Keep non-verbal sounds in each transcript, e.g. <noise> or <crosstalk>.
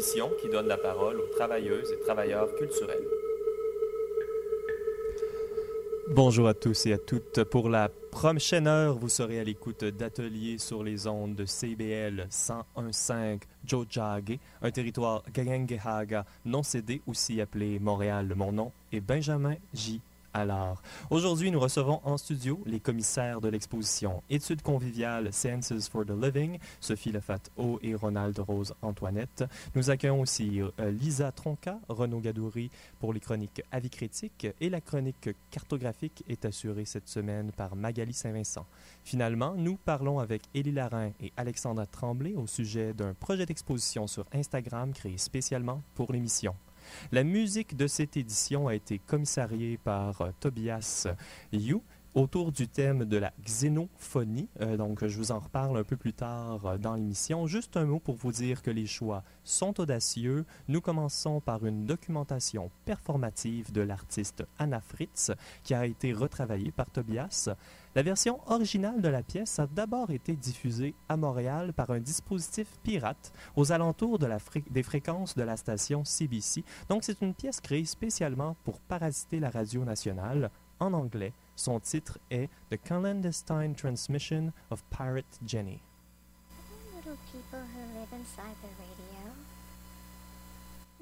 Qui donne la parole aux travailleuses et travailleurs culturels. Bonjour à tous et à toutes. Pour la prochaine heure, vous serez à l'écoute d'ateliers sur les ondes de CBL 101.5 Jojage, un territoire Gagangehaga non cédé, aussi appelé Montréal. Mon nom est Benjamin J. Alors, aujourd'hui, nous recevons en studio les commissaires de l'exposition Études conviviales Sciences for the Living, Sophie Lefat-O et Ronald Rose Antoinette. Nous accueillons aussi euh, Lisa Tronca, Renaud Gadouri pour les chroniques Avis critiques et la chronique cartographique est assurée cette semaine par Magali Saint-Vincent. Finalement, nous parlons avec Élie Larin et Alexandra Tremblay au sujet d'un projet d'exposition sur Instagram créé spécialement pour l'émission. La musique de cette édition a été commissariée par euh, Tobias You autour du thème de la xénophonie. Euh, donc, je vous en reparle un peu plus tard euh, dans l'émission. Juste un mot pour vous dire que les choix sont audacieux. Nous commençons par une documentation performative de l'artiste Anna Fritz, qui a été retravaillée par Tobias. La version originale de la pièce a d'abord été diffusée à Montréal par un dispositif pirate aux alentours des fréquences de la station CBC. Donc c'est une pièce créée spécialement pour parasiter la radio nationale en anglais. Son titre est The Clandestine Transmission of Pirate Jenny. Little people who live inside the radio.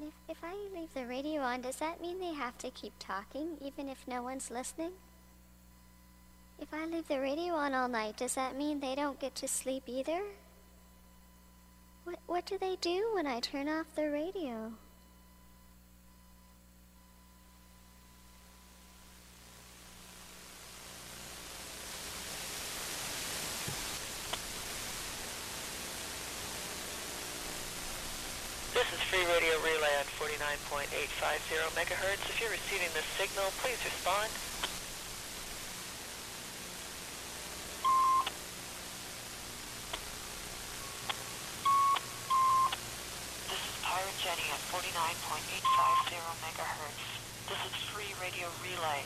If, if I leave the radio on, does that mean they have to keep talking even if no one's listening? If I leave the radio on all night, does that mean they don't get to sleep either? What, what do they do when I turn off the radio? This is Free Radio Relay on 49.850 megahertz. If you're receiving this signal, please respond. This is Pirate Jenny at 49.850 megahertz. This is Free Radio Relay.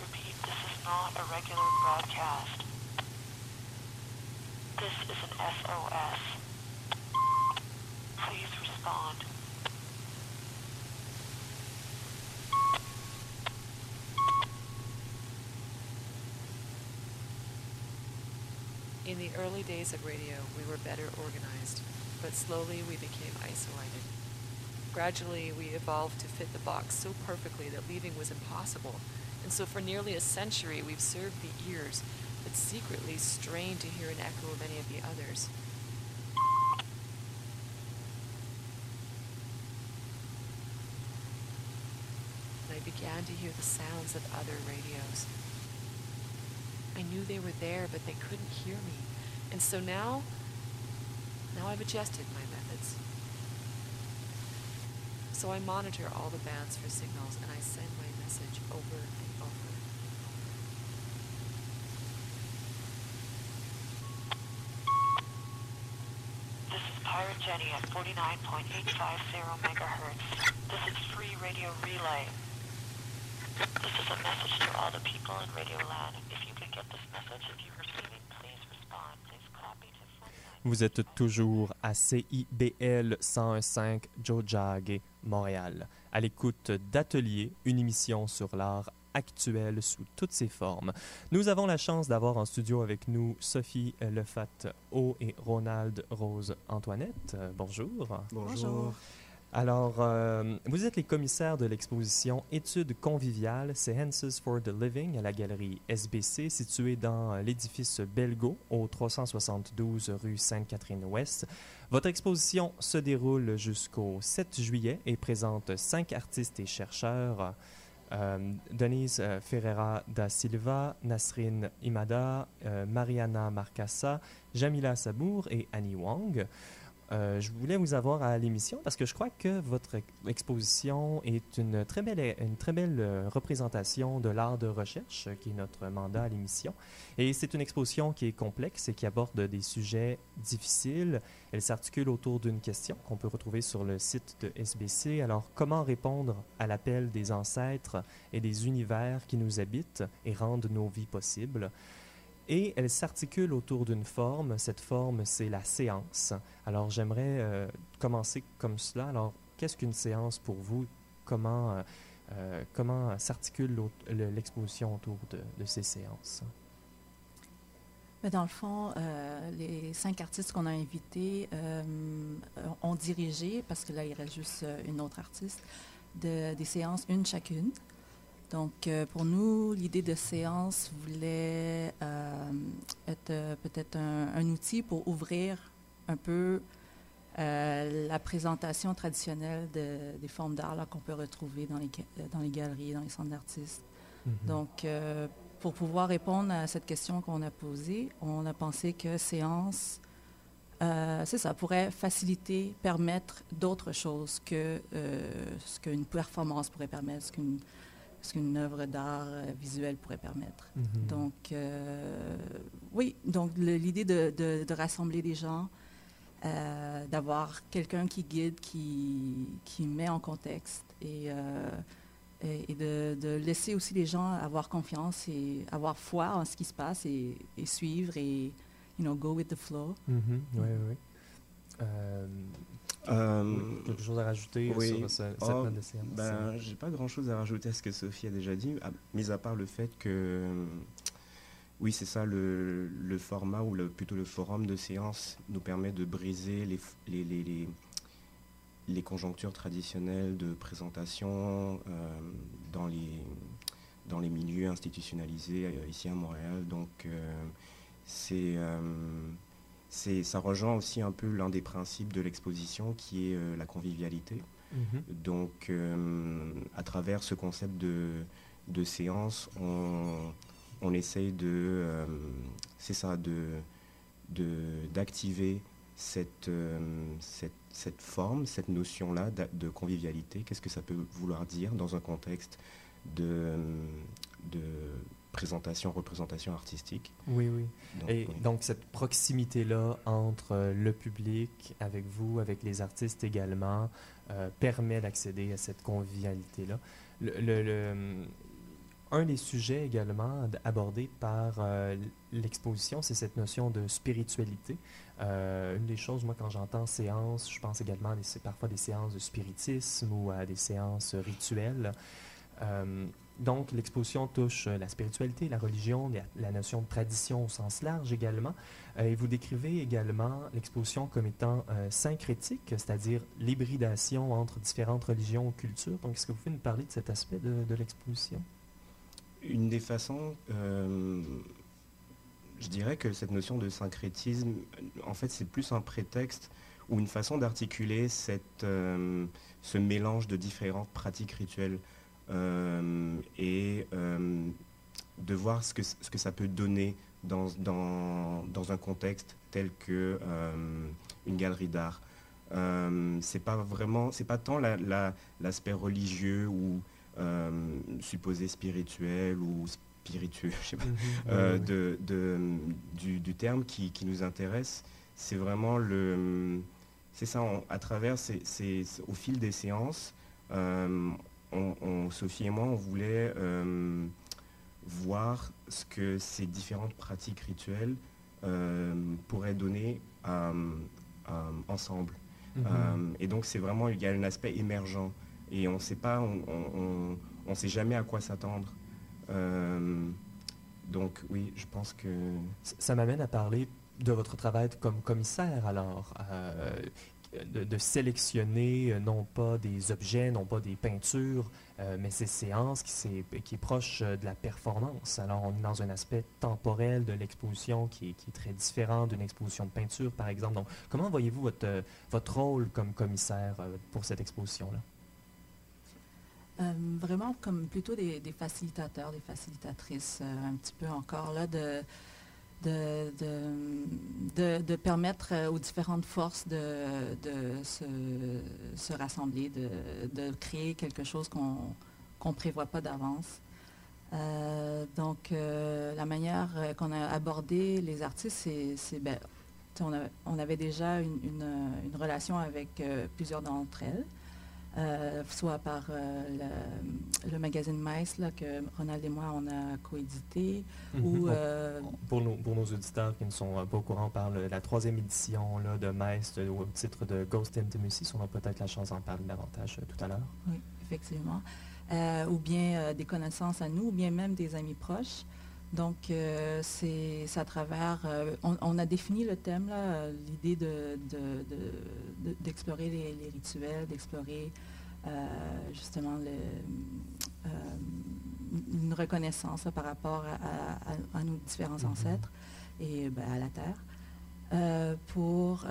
Repeat, this is not a regular broadcast. This is an SOS. Please respond. In the early days of radio, we were better organized, but slowly we became isolated. Gradually, we evolved to fit the box so perfectly that leaving was impossible, and so for nearly a century we've served the ears, but secretly strained to hear an echo of any of the others. To hear the sounds of other radios. I knew they were there, but they couldn't hear me. And so now, now I've adjusted my methods. So I monitor all the bands for signals and I send my message over and over. This is Pirate Jenny at 49.850 megahertz. This is Free Radio Relay. This is a message to all the people in Radio Land. If you could get this message, if you're receiving, please respond. Please copy to Vous êtes toujours à CIBL 101.5 Jojage, Montréal, à l'écoute d'Atelier, une émission sur l'art actuel sous toutes ses formes. Nous avons la chance d'avoir en studio avec nous Sophie Lefat-O et Ronald Rose Antoinette. Bonjour. Bonjour. Alors, euh, vous êtes les commissaires de l'exposition Études conviviales, Sciences for the Living à la galerie SBC, située dans l'édifice Belgo, au 372 rue Sainte-Catherine-Ouest. Votre exposition se déroule jusqu'au 7 juillet et présente cinq artistes et chercheurs. Euh, Denise euh, Ferreira da Silva, Nasrin Imada, euh, Mariana Marcassa, Jamila Sabour et Annie Wang. Euh, je voulais vous avoir à l'émission parce que je crois que votre exposition est une très belle, une très belle euh, représentation de l'art de recherche, euh, qui est notre mandat à l'émission. Et c'est une exposition qui est complexe et qui aborde des sujets difficiles. Elle s'articule autour d'une question qu'on peut retrouver sur le site de SBC. Alors, comment répondre à l'appel des ancêtres et des univers qui nous habitent et rendent nos vies possibles? Et elle s'articule autour d'une forme. Cette forme, c'est la séance. Alors, j'aimerais euh, commencer comme cela. Alors, qu'est-ce qu'une séance pour vous? Comment, euh, euh, comment s'articule l'exposition autour de, ces séances? Mais dans le fond, les cinq artistes qu'on a invités ont dirigé, parce que là, il reste juste une autre artiste, de, des séances, une chacune. Donc, euh, pour nous, l'idée de séance voulait euh, être euh, peut-être un, outil pour ouvrir un peu la présentation traditionnelle des formes d'art qu'on peut retrouver dans les, dans les galeries, dans les centres d'artistes. Mm-hmm. Donc, pour pouvoir répondre à cette question qu'on a posée, on a pensé que séance, c'est ça, pourrait faciliter, permettre d'autres choses que ce qu'une performance pourrait permettre, ce qu'une ce qu'une œuvre d'art euh, visuel pourrait permettre. Mhm. Donc, euh, oui, donc l'idée de, rassembler des gens, euh, d'avoir quelqu'un qui guide, qui, qui met en contexte et, et, de, laisser aussi les gens avoir confiance et avoir foi en ce qui se passe et, suivre et, you know, go with the flow. Oui, oui, oui. Euh, quelque chose à rajouter sur cette oh, note de séance ben, J'ai pas grand chose à rajouter à ce que Sophie a déjà dit, mis à part le fait que, oui, c'est ça, le, le, format ou le, plutôt le forum de séance nous permet de briser les, les, les, les, conjonctures traditionnelles de présentation euh, dans, les, dans les milieux institutionnalisés euh, ici à Montréal. Donc, c'est ça rejoint aussi un peu l'un des principes de l'exposition qui est euh, la convivialité. Mhm. Donc, euh, à travers ce concept de, de séance, on, on essaye de, euh, c'est ça, de, d'activer cette, cette, cette, forme, cette notion-là de convivialité. Qu'est-ce que ça peut vouloir dire dans un contexte de, de présentation, représentation artistique. Oui, oui. Et donc cette proximité-là entre euh, le public, avec vous, avec les artistes également, euh, permet d'accéder à cette convivialité-là. Le, un des sujets également abordés par euh, l'exposition, c'est cette notion de spiritualité. une des choses, moi, quand j'entends séance, je pense également à parfois des séances de spiritisme ou à des séances rituelles. Donc, l'exposition touche euh, la spiritualité, la religion, la, notion de tradition au sens large également. Euh, et vous décrivez également l'exposition comme étant euh, syncrétique, c'est-à-dire l'hybridation entre différentes religions ou cultures. Donc, est-ce que vous pouvez nous parler de cet aspect de, l'exposition? Une des façons, je dirais que cette notion de syncrétisme, en fait, c'est plus un prétexte ou une façon d'articuler ce mélange de différentes pratiques rituelles. Euh, et euh, de voir ce que, ce que ça peut donner dans, dans, dans un contexte tel que euh, une galerie d'art. c'est pas vraiment, c'est pas tant l'aspect religieux ou supposé spirituel ou spiritueux, <laughs> je sais pas, mhm. de, de, du, du, terme qui, qui nous intéresse. C'est vraiment le, c'est ça, à travers, c'est au fil des séances, on, Sophie et moi, on voulait euh, voir ce que ces différentes pratiques rituelles euh, pourraient donner euh, ensemble. Mhm. et donc, c'est vraiment, il y a un aspect émergent. Et on ne sait pas, on ne sait jamais à quoi s'attendre. donc, oui, je pense que... Ça m'amène à parler de votre travail comme commissaire, alors de, sélectionner euh, non pas des objets, non pas des peintures, euh, mais ces séances qui, qui est proche euh, de la performance. Alors on est dans un aspect temporel de l'exposition qui, est très différent d'une exposition de peinture, par exemple. Donc comment voyez-vous votre, votre rôle comme commissaire pour cette exposition-là? vraiment comme plutôt des, des, facilitateurs, des facilitatrices, un petit peu encore là de de, de, de, permettre aux différentes forces de, se, se, rassembler, de, créer quelque chose qu'on ne prévoit pas d'avance. Euh, donc, euh, la manière qu'on a abordé les artistes, c'est, ben, on, on, avait déjà une, une, relation avec euh, plusieurs d'entre elles. Euh, soit par euh, le, magazine Mice là, que Ronald et moi on a coédité, Mhm. ou euh, Pour nos, pour nos auditeurs qui ne sont pas au courant, on parle de la troisième édition là, de euh, au titre de Ghost Intimacy. On a peut-être la chance d'en parler davantage tout à l'heure. oui, effectivement, ou bien des connaissances à nous, ou bien même des amis proches. Donc, euh, c'est à travers... euh, on, on a défini le thème, l'idée de- de- de- de- d'explorer les, les rituels, d'explorer euh, justement le- une reconnaissance là, par rapport à, à- à nos différents Mhm. ancêtres et ben, à la Terre. Pour,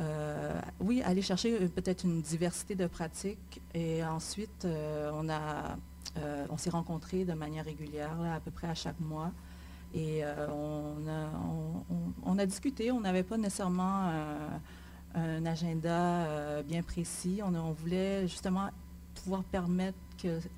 oui, aller chercher peut-être une diversité de pratiques. Et ensuite, on, a, on s'est rencontrés de manière régulière, là, à peu près à chaque mois. Et euh, on, a, on- a discuté, on n'avait pas nécessairement euh, un agenda euh, bien précis. On, voulait justement pouvoir permettre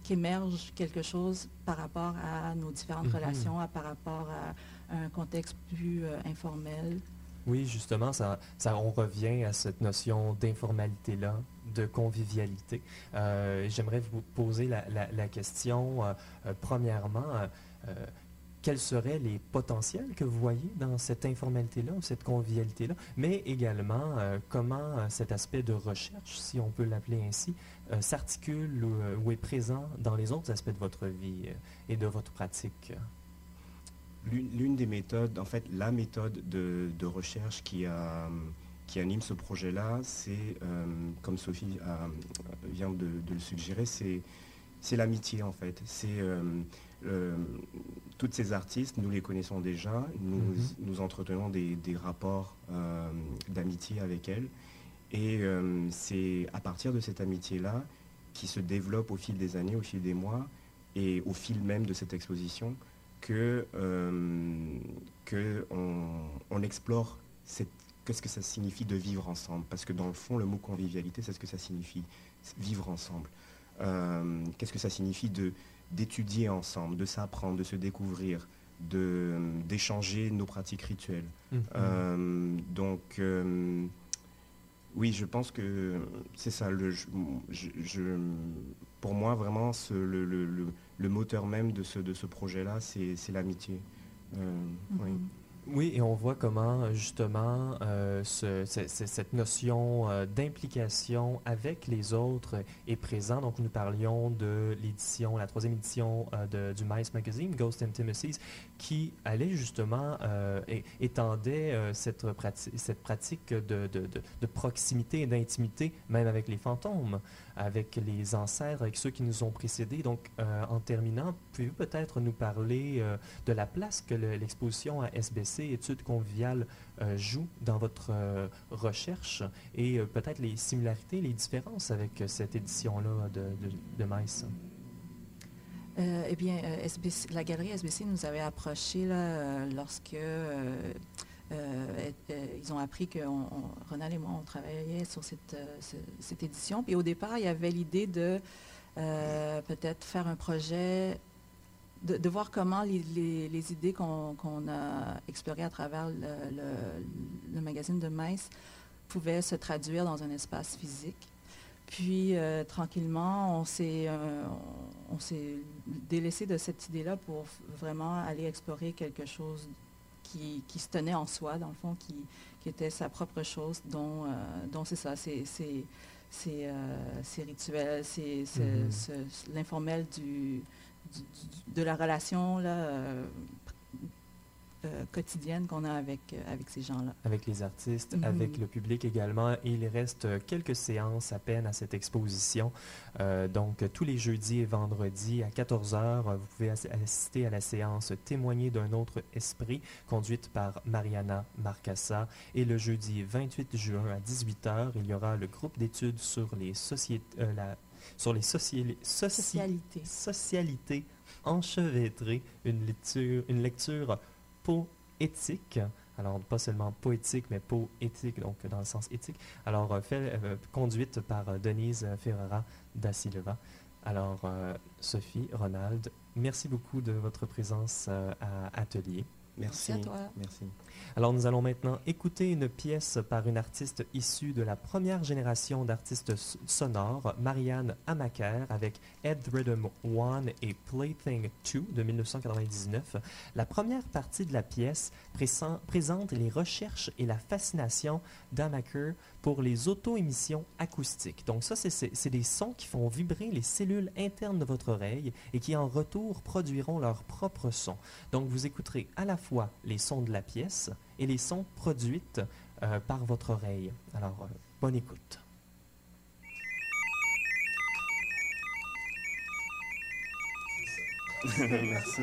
qu'émerge quelque chose par rapport à nos différentes Mhm. relations, à- par rapport à, un contexte plus euh, informel. Oui, justement, ça, ça, on revient à cette notion d'informalité-là, de convivialité. Euh, J'aimerais vous poser la, la- la question, euh, premièrement, quels seraient les potentiels que vous voyez dans cette informalité-là cette convivialité-là, mais également euh, comment euh, cet aspect de recherche, si on peut l'appeler ainsi, euh, s'articule ou, est présent dans les autres aspects de votre vie et de votre pratique? L'une des méthodes, en fait, la méthode de, recherche qui, anime ce projet-là, c'est, comme Sophie vient de, le suggérer, c'est l'amitié, en fait. Le- toutes ces artistes, nous les connaissons déjà, nous, Mhm. nous entretenons des, des rapports euh, d'amitié avec elles. Et euh, c'est à partir de cette amitié-là qui se développe au fil des années, au fil des mois, et au fil même de cette exposition, que, euh, que on, on explore qu'est-ce que ça signifie de vivre ensemble. Parce que dans le fond, le mot convivialité, c'est ce que ça signifie, vivre ensemble. Euh, qu'est-ce que ça signifie de d'étudier ensemble, de s'apprendre, de se découvrir, de d'échanger nos pratiques rituelles. Mhm. Euh, donc, euh, oui, je pense que c'est ça. Le, je- je- je- pour moi, vraiment, ce- le, le- le- le moteur même de ce, de ce projet-là, c'est c'est l'amitié. Euh, oui. Oui, et on voit comment justement euh, ce- ce- ce- cette notion euh, d'implication avec les autres est présent. Donc nous parlions de l'édition, la troisième édition euh, du Mice Magazine, Ghost Intimacies, qui allait justement étendait cette, cette pratique de- de proximité et d'intimité, même avec les fantômes, avec les ancêtres, avec ceux qui nous ont précédés. Donc euh, en terminant, pouvez-vous peut-être nous parler euh, de la place que le- l'exposition à SBC, Études conviviales, euh, joue dans votre recherche et peut-être les similarités, les différences avec cette édition-là de, de. Euh, eh bien, la galerie SBC nous avait approché là, euh, lorsque euh, euh, ils ont appris que on- on- Ronald et moi, on travaillait sur cette, euh, ce- cette édition. Puis au départ, il y avait l'idée de peut-être faire un projet, de, voir comment les, idées qu'on a explorées à travers le, magazine de Metz pouvaient se traduire dans un espace physique. Puis, tranquillement, on s'est, délaissé de cette idée-là pour vraiment aller explorer quelque chose qui, qui se tenait en soi, dans le fond, qui, qui était sa propre chose, dont, euh, dont c'est ça, c'est, c'est, euh, c'est rituel, c'est, c'est- Mhm. ce- l'informel du, du- du- de la relation là, euh, euh, quotidienne qu'on a avec, euh, avec ces gens-là. avec les artistes, Mhm. avec le public également. Et il reste euh, quelques séances à peine à cette exposition. Euh, donc, tous les jeudis et vendredis à 14h, vous pouvez ass- assister à la séance Témoigner d'un autre esprit, conduite par Mariana Marcassa. Et le jeudi 28 juin à 18h, il y aura le groupe d'études sur les sociétés. la, sur les sociali- soci- Socialité. socialité enchevêtrée, une lecture, une lecture poétique. Alors, pas seulement poétique, mais poétique, donc dans le sens éthique. Alors, euh, euh, conduite par euh, Denise Ferrara da Silva. Alors, Sophie, Ronald, merci beaucoup de votre présence à Atelier. Merci. Merci à toi. Merci. Alors nous allons maintenant écouter une pièce par une artiste issue de la première génération d'artistes sonores, Marianne Amaker, avec Head Rhythm 1 et Plaything 2 de 1999. La première partie de la pièce présen- présente les recherches et la fascination d'Amaker pour les auto-émissions acoustiques. Donc ça, c'est- des sons qui font vibrer les cellules internes de votre oreille et qui en retour produiront leur propre son. Donc vous écouterez à la fois les sons de la pièce et les sons produits euh, par votre oreille. Alors, euh, bonne écoute. <laughs> Merci.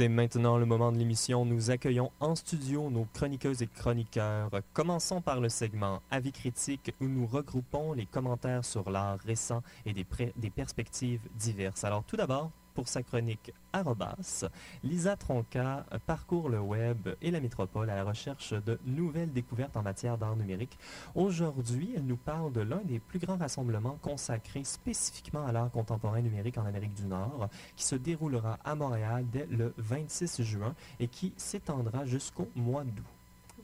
C'est maintenant le moment de l'émission. Nous accueillons en studio nos chroniqueuses et chroniqueurs. Commençons par le segment Avis critique où nous regroupons les commentaires sur l'art récent et des, perspectives diverses. Alors tout d'abord, pour sa chronique Arrobas, Lisa Tronca parcourt le web et la métropole à la recherche de nouvelles découvertes en matière d'art numérique. Aujourd'hui, elle nous parle de l'un des plus grands rassemblements consacrés spécifiquement à l'art contemporain numérique en Amérique du Nord, qui se déroulera à Montréal dès le 26 juin et qui s'étendra jusqu'au mois d'août.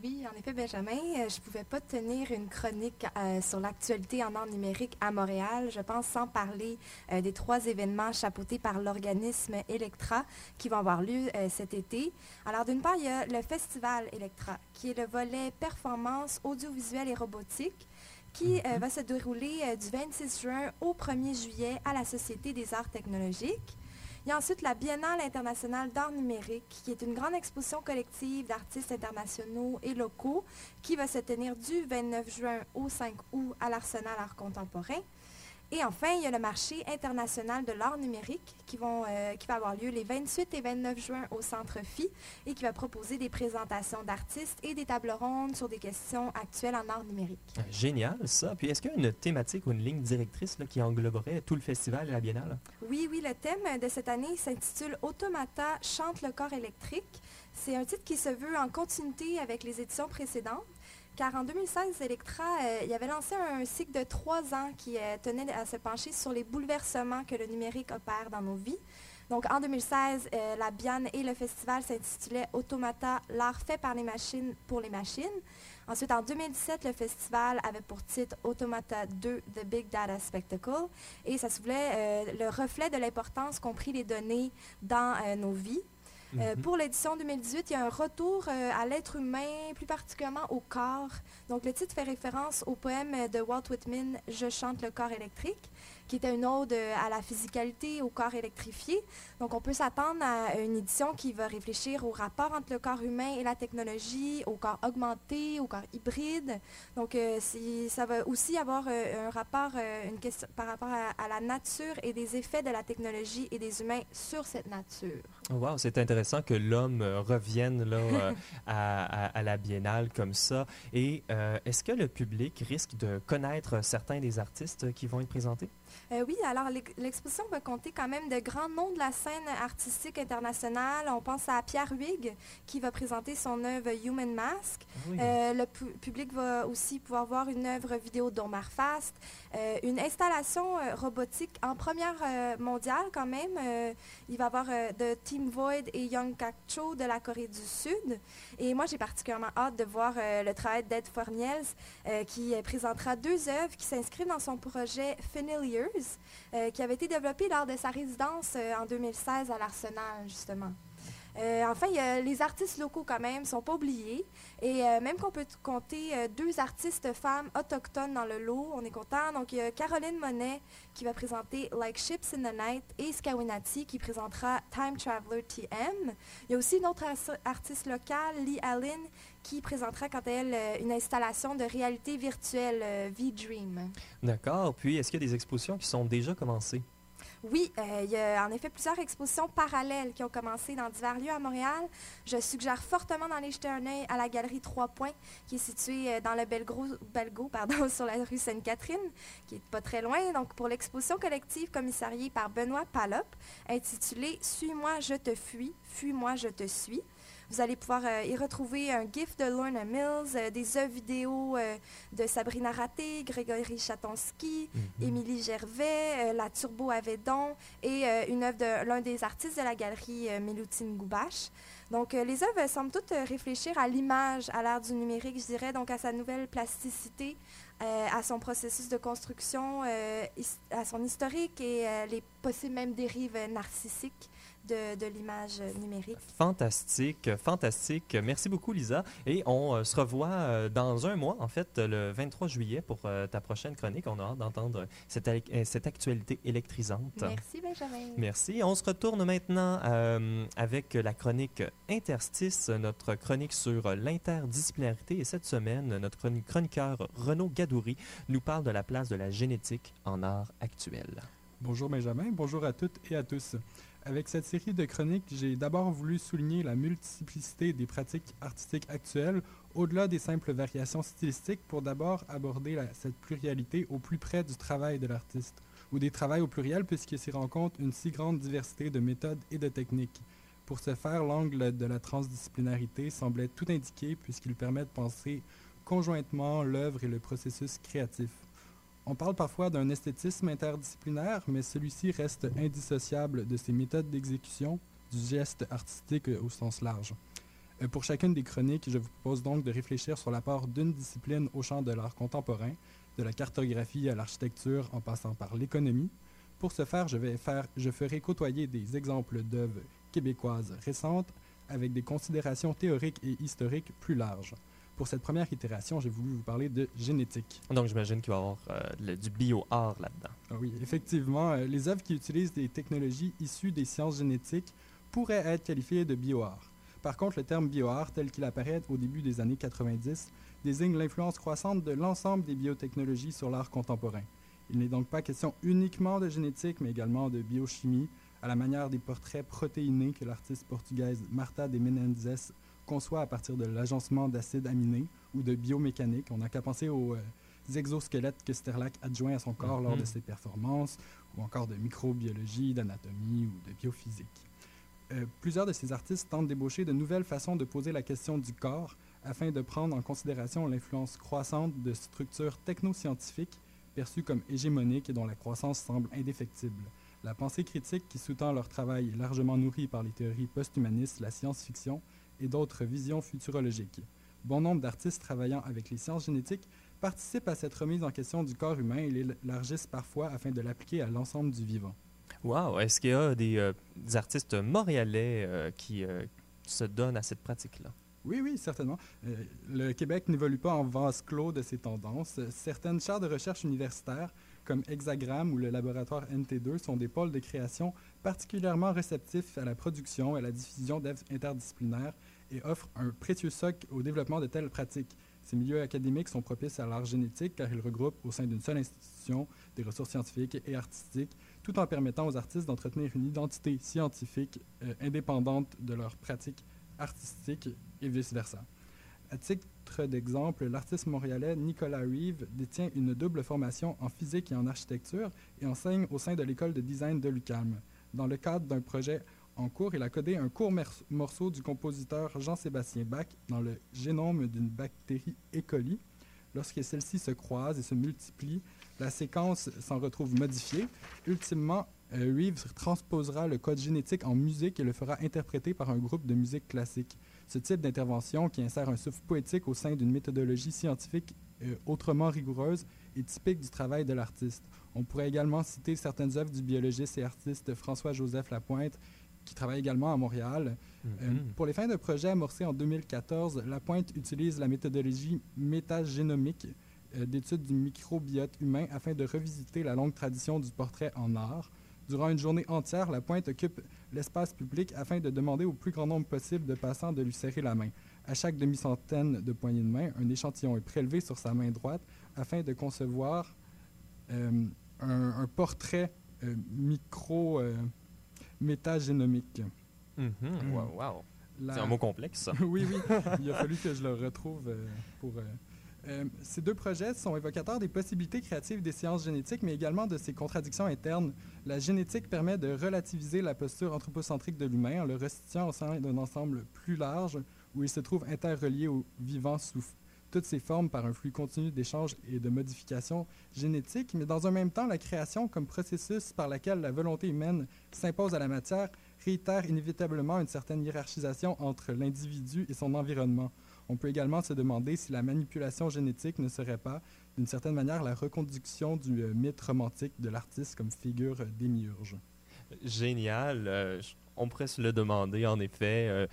Oui, en effet, Benjamin, euh, je ne pouvais pas tenir une chronique euh, sur l'actualité en art numérique à Montréal, je pense, sans parler euh, des trois événements chapeautés par l'organisme Electra qui vont avoir lieu euh, cet été. Alors, d'une part, il y a le festival Electra, qui est le volet performance audiovisuelle et robotique qui euh, va se dérouler du 26 juin au 1er juillet à la Société des arts technologiques. Il y a ensuite la Biennale internationale d'art numérique, qui est une grande exposition collective d'artistes internationaux et locaux, qui va se tenir du 29 juin au 5 août à l'Arsenal Art Contemporain. Et enfin, il y a le marché international de l'art numérique qui, vont, euh, qui va avoir lieu les 28 et 29 juin au Centre Phi et qui va proposer des présentations d'artistes et des tables rondes sur des questions actuelles en art numérique. Génial ça. Puis est-ce qu'il y a une thématique ou une ligne directrice là, qui engloberait tout le festival et la biennale? Oui, oui, le thème de cette année s'intitule Automata chante le corps électrique. C'est un titre qui se veut en continuité avec les éditions précédentes. Car en 2016, Electra, euh, avait lancé un cycle de trois ans qui euh, tenait à se pencher sur les bouleversements que le numérique opère dans nos vies. Donc en 2016, euh, la Bienne et le festival s'intitulaient Automata, l'art fait par les machines pour les machines. Ensuite, en 2017, le festival avait pour titre Automata 2, The Big Data Spectacle. Et ça se voulait le reflet de l'importance qu'ont pris les données dans nos vies. Euh, Mhm. pour l'édition 2018, il y a un retour euh, à l'être humain, plus particulièrement au corps. Donc le titre fait référence au poème de Walt Whitman, Je chante le corps électrique, qui était une ode euh, à la physicalité, au corps électrifié. Donc on peut s'attendre à une édition qui va réfléchir au rapport entre le corps humain et la technologie, au corps augmenté, au corps hybride. Donc euh, ça va aussi avoir euh, un rapport euh, une question, par rapport à, à la nature et des effets de la technologie et des humains sur cette nature. Wow, c'est intéressant que l'homme revienne là, <laughs> à, à- à la biennale comme ça. Et est-ce que le public risque de connaître certains des artistes qui vont être présentés? Euh, oui, alors l'ex- l'exposition va compter quand même de grands noms de la scène artistique internationale. On pense à Pierre Huyghe qui va présenter son œuvre Human Mask. Oui. Euh, le pu- public va aussi pouvoir voir une œuvre vidéo d'Omar Fast, euh, une installation robotique en première mondiale quand même. Il va y avoir de Team Void et Young Kak Cho de la Corée du Sud. Et moi, j'ai particulièrement hâte de voir le travail d'Ed Forniels qui présentera deux œuvres qui s'inscrivent dans son projet Familiars, euh, qui avait été développé lors de sa résidence euh, en 2016 à l'Arsenal, justement. Euh, enfin, les artistes locaux quand même, sont pas oubliés. Et même qu'on peut compter deux artistes femmes autochtones dans le lot, on est content. Donc, il y a Caroline Monet qui va présenter Like Ships in the Night et Skawinati qui présentera Time Traveler TM. Il y a aussi une autre artiste locale, Lee Allen, qui présentera quant à elle euh, une installation de réalité virtuelle euh, V-Dream. D'accord. Puis, est-ce qu'il y a des expositions qui sont déjà commencées? Oui, euh, il y a en effet plusieurs expositions parallèles qui ont commencé dans divers lieux à Montréal. Je suggère fortement d'aller jeter un œil à la galerie Trois Points, qui est située dans le Belgro, Belgo, pardon, <laughs> sur la rue Sainte-Catherine, qui est pas très loin. Donc, pour l'exposition collective commissariée par Benoît Palop, intitulée Suis-moi, je te fuis, fuis-moi, je te suis. Vous allez pouvoir euh, y retrouver un GIF de Lorna Mills, euh, des œuvres vidéo euh, de Sabrina Raté, Grégory Chatonsky, Mhm. Émilie Gervais, la Turbo Avedon et une œuvre de l'un des artistes de la galerie Méloutine Goubache. Donc, euh, les œuvres semblent toutes euh, réfléchir à l'image à l'ère du numérique, je dirais, donc à sa nouvelle plasticité, à son processus de construction, à son historique et les possibles même dérives narcissiques de, de l'image numérique. Fantastique, fantastique. Merci beaucoup, Lisa. Et on euh, se revoit euh, dans un mois, en fait, le 23 juillet, pour euh, ta prochaine chronique. On a hâte d'entendre cette, ac- cette actualité électrisante. Merci, Benjamin. Merci. On se retourne maintenant euh, avec la chronique Interstice, notre chronique sur l'interdisciplinarité. Et cette semaine, notre chroni- chroniqueur Renaud Gadouri nous parle de la place de la génétique en art actuel. Bonjour Benjamin, bonjour à toutes et à tous. Avec cette série de chroniques, j'ai d'abord voulu souligner la multiplicité des pratiques artistiques actuelles, au-delà des simples variations stylistiques, pour d'abord aborder cette pluralité au plus près du travail de l'artiste, ou des travails au pluriel, puisqu'il s'y rencontre une si grande diversité de méthodes et de techniques. Pour ce faire, l'angle de la transdisciplinarité semblait tout indiqué, puisqu'il permet de penser conjointement l'œuvre et le processus créatif. On parle parfois d'un esthétisme interdisciplinaire, mais celui-ci reste indissociable de ses méthodes d'exécution, du geste artistique au sens large. Euh, Pour chacune des chroniques, je vous propose donc de réfléchir sur l'apport d'une discipline au champ de l'art contemporain, de la cartographie à l'architecture en passant par l'économie. Pour ce faire, je, faire, je ferai côtoyer des exemples d'œuvres québécoises récentes avec des considérations théoriques et historiques plus larges. Pour cette première itération, j'ai voulu vous parler de génétique. Donc, j'imagine qu'il va y avoir euh, le- du bio-art là-dedans. Ah oui, effectivement, euh, les œuvres qui utilisent des technologies issues des sciences génétiques pourraient être qualifiées de bioart. Par contre, le terme bioart, tel qu'il apparaît au début des années 90, désigne l'influence croissante de l'ensemble des biotechnologies sur l'art contemporain. Il n'est donc pas question uniquement de génétique, mais également de biochimie, à la manière des portraits protéinés que l'artiste portugaise Marta de Menezes conçoit à partir de l'agencement d'acides aminés ou de biomécanique. On n'a qu'à penser aux euh, exosquelettes que Sterlac adjoint à son corps lors de Mhm. ses performances, ou encore de microbiologie, d'anatomie ou de biophysique. Euh, plusieurs de ces artistes tentent d'ébaucher de nouvelles façons de poser la question du corps afin de prendre en considération l'influence croissante de structures technoscientifiques perçues comme hégémoniques et dont la croissance semble indéfectible. La pensée critique qui sous-tend leur travail est largement nourrie par les théories post-humanistes, la science-fiction et d'autres visions futurologiques. Bon nombre d'artistes travaillant avec les sciences génétiques participent à cette remise en question du corps humain et l'élargissent parfois afin de l'appliquer à l'ensemble du vivant. Wow! Est-ce qu'il y a des, euh, des artistes montréalais euh, qui euh, se donnent à cette pratique-là? Oui, oui, certainement. Le Québec n'évolue pas en vase clos de ces tendances. Certaines chaires de recherche universitaires, comme Hexagram ou le laboratoire NT2, sont des pôles de création particulièrement réceptifs à la production et à la diffusion d'œuvres interdisciplinaires et offrent un précieux socle au développement de telles pratiques. Ces milieux académiques sont propices à l'art génétique car ils regroupent au sein d'une seule institution des ressources scientifiques et artistiques, tout en permettant aux artistes d'entretenir une identité scientifique euh, indépendante de leurs pratiques artistiques et vice-versa. À titre d'exemple, l'artiste montréalais Nicolas Reeve détient une double formation en physique et en architecture et enseigne au sein de l'école de design de l'UQAM. Dans le cadre d'un projet en cours, il a codé un court morceau du compositeur Jean-Sébastien Bach dans le génome d'une bactérie E. coli. Lorsque celle-ci se croise et se multiplie, la séquence s'en retrouve modifiée. Ultimement, euh, Reeves transposera le code génétique en musique et le fera interpréter par un groupe de musique classique. Ce type d'intervention, qui insère un souffle poétique au sein d'une méthodologie scientifique euh, autrement rigoureuse, est typique du travail de l'artiste. On pourrait également citer certaines œuvres du biologiste et artiste François-Joseph Lapointe qui travaille également à Montréal. Euh, Mhm. pour les fins de projet amorcés en 2014, La Pointe utilise la méthodologie métagénomique euh, d'étude du microbiote humain afin de revisiter la longue tradition du portrait en art. Durant une journée entière, La Pointe occupe l'espace public afin de demander au plus grand nombre possible de passants de lui serrer la main. À chaque demi-centaine de poignées de main, un échantillon est prélevé sur sa main droite afin de concevoir euh, un, un portrait euh, micro euh, métagénomique. Mhm. Mm. Wow, wow. La- C'est un mot complexe, ça. <laughs> oui, oui. Il a fallu que je le retrouve euh, pour. euh, euh, ces deux projets sont évocateurs des possibilités créatives des sciences génétiques, mais également de ses contradictions internes. La génétique permet de relativiser la posture anthropocentrique de l'humain en le restituant au sein d'un ensemble plus large où il se trouve interrelié au vivant sous toutes ses formes par un flux continu d'échanges et de modifications génétiques, mais dans un même temps, la création comme processus par lequel la volonté humaine s'impose à la matière réitère inévitablement une certaine hiérarchisation entre l'individu et son environnement. On peut également se demander si la manipulation génétique ne serait pas, d'une certaine manière, la reconduction du euh, mythe romantique de l'artiste comme figure euh, démiurge. Génial. Euh, on pourrait se le demander, en effet.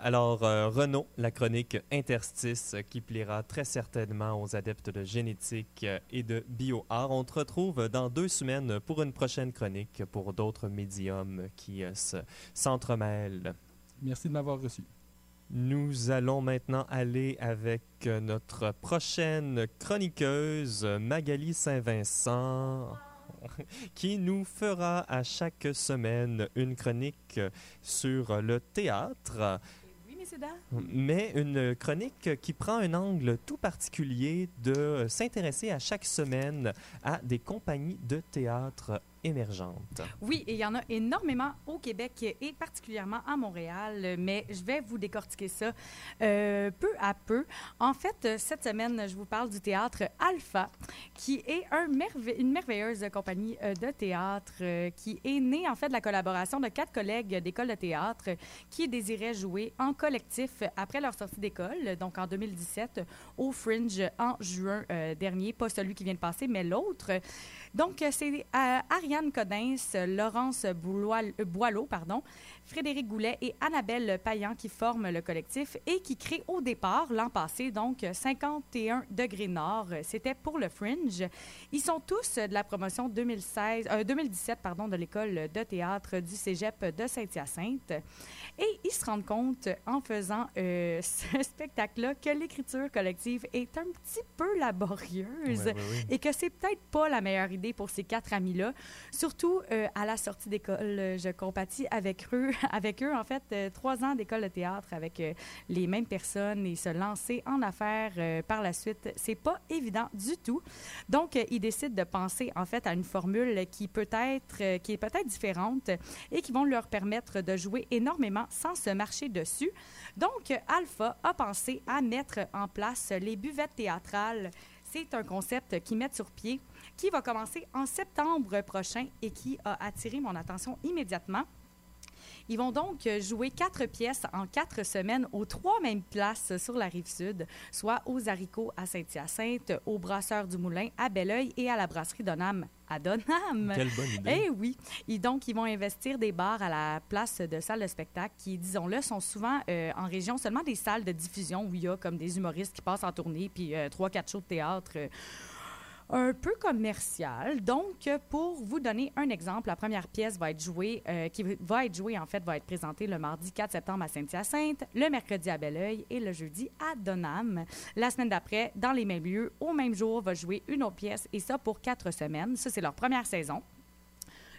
Alors, euh, Renaud, la chronique Interstice, qui plaira très certainement aux adeptes de génétique et de bioart. On te retrouve dans deux semaines pour une prochaine chronique pour d'autres médiums qui euh, se- s'entremêlent. Merci de m'avoir reçu. Nous allons maintenant aller avec euh, notre prochaine chroniqueuse, Magali Saint-Vincent, <laughs> qui nous fera à chaque semaine une chronique sur le théâtre, Mais une chronique qui prend un angle tout particulier de s'intéresser à chaque semaine à des compagnies de théâtre Oui, il y en a énormément au Québec et particulièrement à Montréal, mais je vais vous décortiquer ça euh, peu à peu. En fait, cette semaine, je vous parle du théâtre Alpha, qui est une merveilleuse compagnie euh, de théâtre euh, qui est née en fait de la collaboration de quatre collègues d'école de théâtre qui désiraient jouer en collectif après leur sortie d'école, donc en 2017, au Fringe en juin dernier. Pas celui qui vient de passer, mais l'autre. Donc, c'est euh, Ariane Codins, Laurence Boileau, pardon, Frédéric Goulet et Annabelle Payan qui forment le collectif et qui créent au départ, l'an passé, donc 51 degrés nord. C'était pour le Fringe. Ils sont tous de la promotion 2016, euh, 2017 pardon, de l'école de théâtre du cégep de Saint-Hyacinthe. Et ils se rendent compte, en faisant euh, <laughs> ce spectacle-là, que l'écriture collective est un petit peu laborieuse et que c'est peut-être pas la meilleure idée pour ces quatre amis-là. Surtout euh, à la sortie d'école, euh, je compatis avec eux, <laughs> avec eux en fait, euh, trois ans d'école de théâtre avec euh, les mêmes personnes et se lancer en affaires euh, par la suite, c'est pas évident du tout. Donc, ils décident de penser en fait à une formule qui peut être, qui est peut-être différente et qui vont leur permettre de jouer énormément sans se marcher dessus. Donc, Alpha a pensé à mettre en place les buvettes théâtrales. C'est un concept qu'ils mettent sur pied, qui va commencer en septembre prochain et qui a attiré mon attention immédiatement. Ils vont donc jouer quatre pièces en quatre semaines aux trois mêmes places sur la rive sud, soit aux haricots à Saint-Hyacinthe, au brasseur du Moulin à Belleuil et à la brasserie Donham à Donham. Quelle bonne idée. Eh oui. Et donc, ils vont investir des bars à la place de salles de spectacle qui, disons-le, sont souvent euh, en région seulement des salles de diffusion où il y a comme des humoristes qui passent en tournée, puis euh, trois, quatre shows de théâtre. euh, un peu commercial. Donc, pour vous donner un exemple, la première pièce va être jouée, euh, qui va être jouée, en fait, va être présentée le mardi 4 septembre à Saint-Hyacinthe, le mercredi à Belleuil et le jeudi à Donham. La semaine d'après, dans les mêmes lieux, au même jour, va jouer une autre pièce et ça pour quatre semaines. Ça, c'est leur première saison.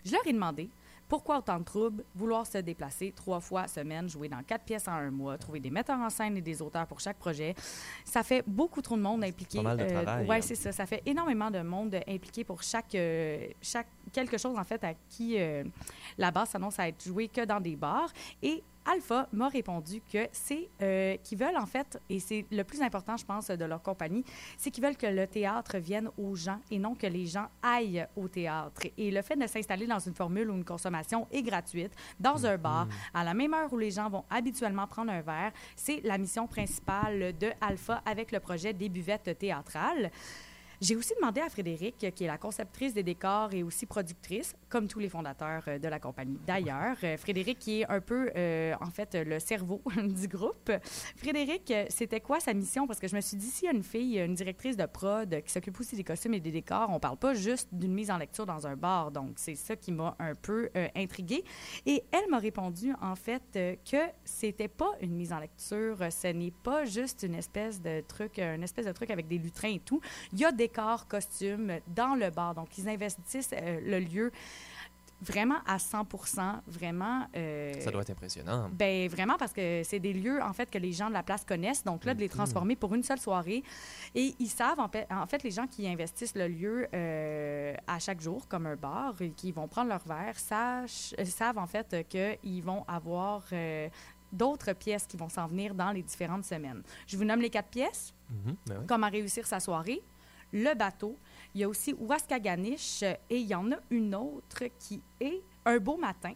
Je leur ai demandé pourquoi autant de troubles, vouloir se déplacer trois fois semaine, jouer dans quatre pièces en un mois, trouver des metteurs en scène et des auteurs pour chaque projet. Ça fait beaucoup trop de monde impliqué. Pas mal de travail, ouais, hein. c'est ça. Ça fait énormément de monde impliqué pour chaque, euh, chaque quelque chose, en fait, à qui euh, la base s'annonce à être jouée que dans des bars. Et Alpha m'a répondu que c'est euh, qu'ils veulent, en fait, et c'est le plus important, je pense, de leur compagnie, c'est qu'ils veulent que le théâtre vienne aux gens et non que les gens aillent au théâtre. Et le fait de s'installer dans une formule où une consommation est gratuite, dans un bar, à la même heure où les gens vont habituellement prendre un verre, c'est la mission principale de Alpha avec le projet des buvettes théâtrales. J'ai aussi demandé à Frédéric, qui est la conceptrice des décors et aussi productrice, comme tous les fondateurs euh, de la compagnie d'ailleurs. Euh, Frédéric, qui est un peu, euh, en fait, le cerveau <laughs> du groupe. Frédéric, c'était quoi sa mission? Parce que je me suis dit, s'il y a une fille, une directrice de prod qui s'occupe aussi des costumes et des décors, on parle pas juste d'une mise en lecture dans un bar. Donc, c'est ça qui m'a un peu intriguée. Et elle m'a répondu, en fait, que c'était pas une mise en lecture. Ce n'est pas juste une espèce de truc, une espèce de truc avec des lutrins et tout. Il y a décors, costumes dans le bar. Donc, ils investissent euh, le lieu vraiment à 100 vraiment. euh, Ça doit être impressionnant. ben vraiment parce que c'est des lieux en fait que les gens de la place connaissent. Donc là, de les transformer pour une seule soirée. Et ils savent en fait, en fait les gens qui investissent le lieu euh, à chaque jour comme un bar et qui vont prendre leur verre sachent- euh, savent en fait qu'ils vont avoir d'autres pièces qui vont s'en venir dans les différentes semaines. Je vous nomme les quatre pièces ben oui. comment réussir sa soirée, le bateau. Il y a aussi Ouaskaganish euh, et il y en a une autre qui est Un beau matin.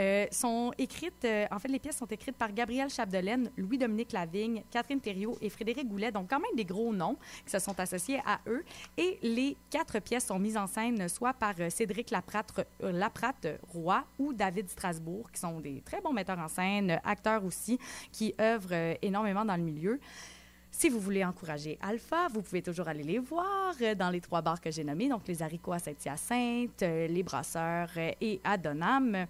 Euh, sont écrites, euh, en fait, les pièces sont écrites par Gabriel Chapdelaine, Louis-Dominique Lavigne, Catherine Thériault et Frédéric Goulet, donc quand même des gros noms qui se sont associés à eux. Et les quatre pièces sont mises en scène soit par Cédric Laprate, Laprate Roy ou David Strasbourg, qui sont des très bons metteurs en scène, acteurs aussi, qui œuvrent énormément dans le milieu. Si vous voulez encourager Alpha, vous pouvez toujours aller les voir euh, dans les trois bars que j'ai nommés, donc les haricots à Saint-Hyacinthe, euh, les brasseurs euh, et à Donham.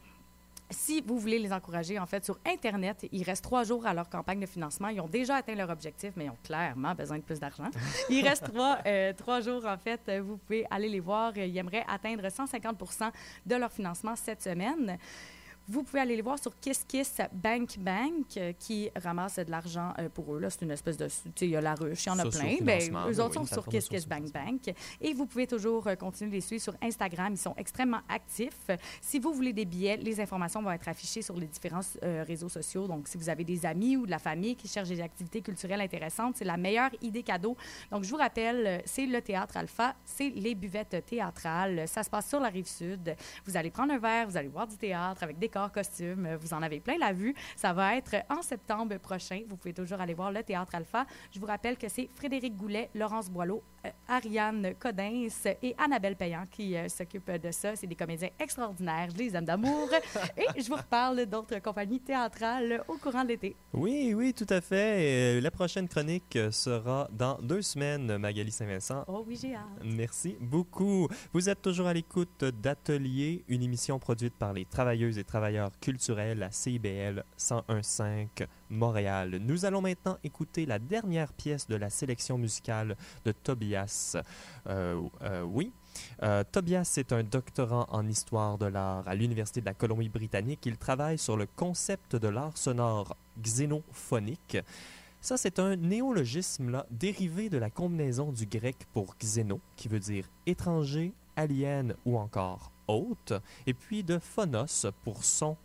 Si vous voulez les encourager, en fait, sur Internet, il reste trois jours à leur campagne de financement. Ils ont déjà atteint leur objectif, mais ils ont clairement besoin de plus d'argent. <laughs> Il reste trois, euh, trois jours, en fait. Vous pouvez aller les voir. Ils aimeraient atteindre 150% de leur financement cette semaine. Vous pouvez aller les voir sur Kiss Kiss Bank Bank, euh, qui ramasse de l'argent euh, pour eux. Là, c'est une espèce de... Tu sais, il y a la ruche, il y en a plein. Ben, Sociofinancement, eux ben autres oui, sont sur Kiss Kiss Bank Bank. Et vous pouvez toujours euh, continuer de les suivre sur Instagram. Ils sont extrêmement actifs. Si vous voulez des billets, les informations vont être affichées sur les différents réseaux sociaux. Donc, si vous avez des amis ou de la famille qui cherchent des activités culturelles intéressantes, c'est la meilleure idée cadeau. Donc, je vous rappelle, c'est le Théâtre Alpha, c'est les buvettes théâtrales. Ça se passe sur la rive sud. Vous allez prendre un verre, vous allez voir du théâtre avec décors, costumes. Vous en avez plein la vue. Ça va être en septembre prochain. Vous pouvez toujours aller voir le Théâtre Alpha. Je vous rappelle que c'est Frédéric Goulet, Laurence Boileau, Ariane Codins et Annabelle Payan qui euh, s'occupent de ça. C'est des comédiens extraordinaires. Je les aime d'amour. <laughs> et je vous reparle d'autres compagnies théâtrales au courant de l'été. Oui, oui, tout à fait. Euh, la prochaine chronique sera dans deux semaines, Magali Saint-Vincent. Oh oui, j'ai hâte. Merci beaucoup. Vous êtes toujours à l'écoute d'Atelier, une émission produite par les travailleuses et travailleurs culturels à CIBL 101.5 Montréal. Nous allons maintenant écouter la dernière pièce de la sélection musicale de Tobias. Euh, euh, oui. Euh, Tobias est un doctorant en histoire de l'art à l'Université de la Colombie-Britannique. Il travaille sur le concept de l'art sonore xénophonique. Ça, c'est un néologisme là, dérivé de la combinaison du grec pour xéno, qui veut dire étranger, alien ou encore hôte, et puis de phonos pour son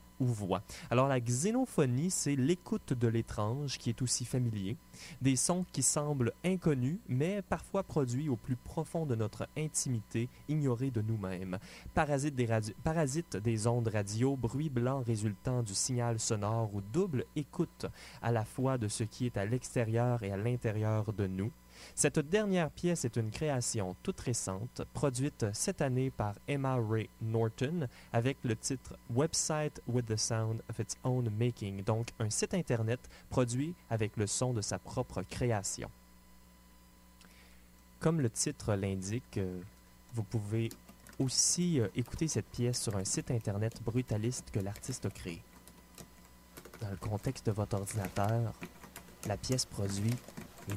Alors la xénophonie, c'est l'écoute de l'étrange qui est aussi familier, des sons qui semblent inconnus, mais parfois produits au plus profond de notre intimité, ignorés de nous-mêmes. Parasite des, parasite des ondes radio, bruit blanc résultant du signal sonore ou double écoute à la fois de ce qui est à l'extérieur et à l'intérieur de nous. Cette dernière pièce est une création toute récente, produite cette année par Emma Ray Norton avec le titre Website with the Sound of Its Own Making, donc un site internet produit avec le son de sa propre création. Comme le titre l'indique, euh, vous pouvez aussi euh, écouter cette pièce sur un site internet brutaliste que l'artiste a créé. Dans le contexte de votre ordinateur, la pièce produit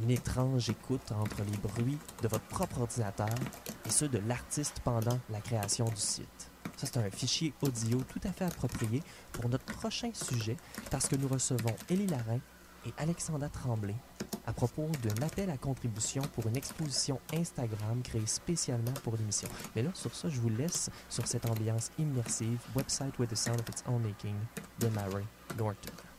une étrange écoute entre les bruits de votre propre ordinateur et ceux de l'artiste pendant la création du site. Ça, c'est un fichier audio tout à fait approprié pour notre prochain sujet parce que nous recevons Élie Larin et Alexandra Tremblay à propos d'un appel à contribution pour une exposition Instagram créée spécialement pour l'émission. Mais là, sur ça, je vous laisse sur cette ambiance immersive, Website with the Sound of Its Own Making de Mary Norton.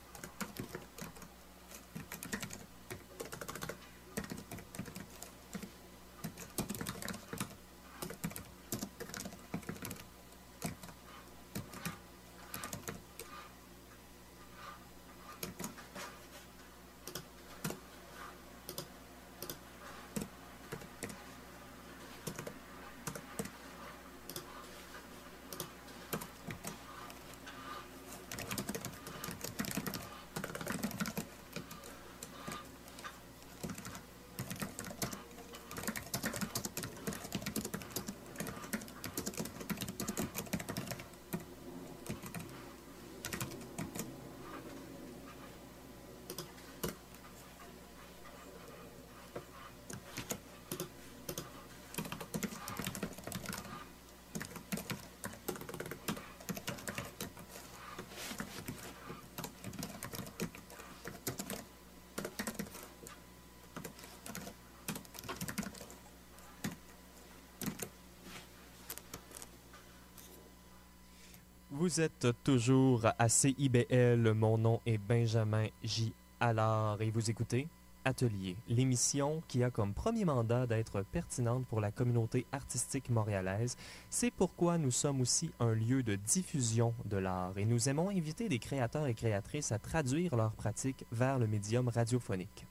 Vous êtes toujours à CIBL. Mon nom est Benjamin J. Allard et vous écoutez Atelier, l'émission qui a comme premier mandat d'être pertinente pour la communauté artistique montréalaise. C'est pourquoi nous sommes aussi un lieu de diffusion de l'art et nous aimons inviter des créateurs et créatrices à traduire leurs pratiques vers le médium radiophonique.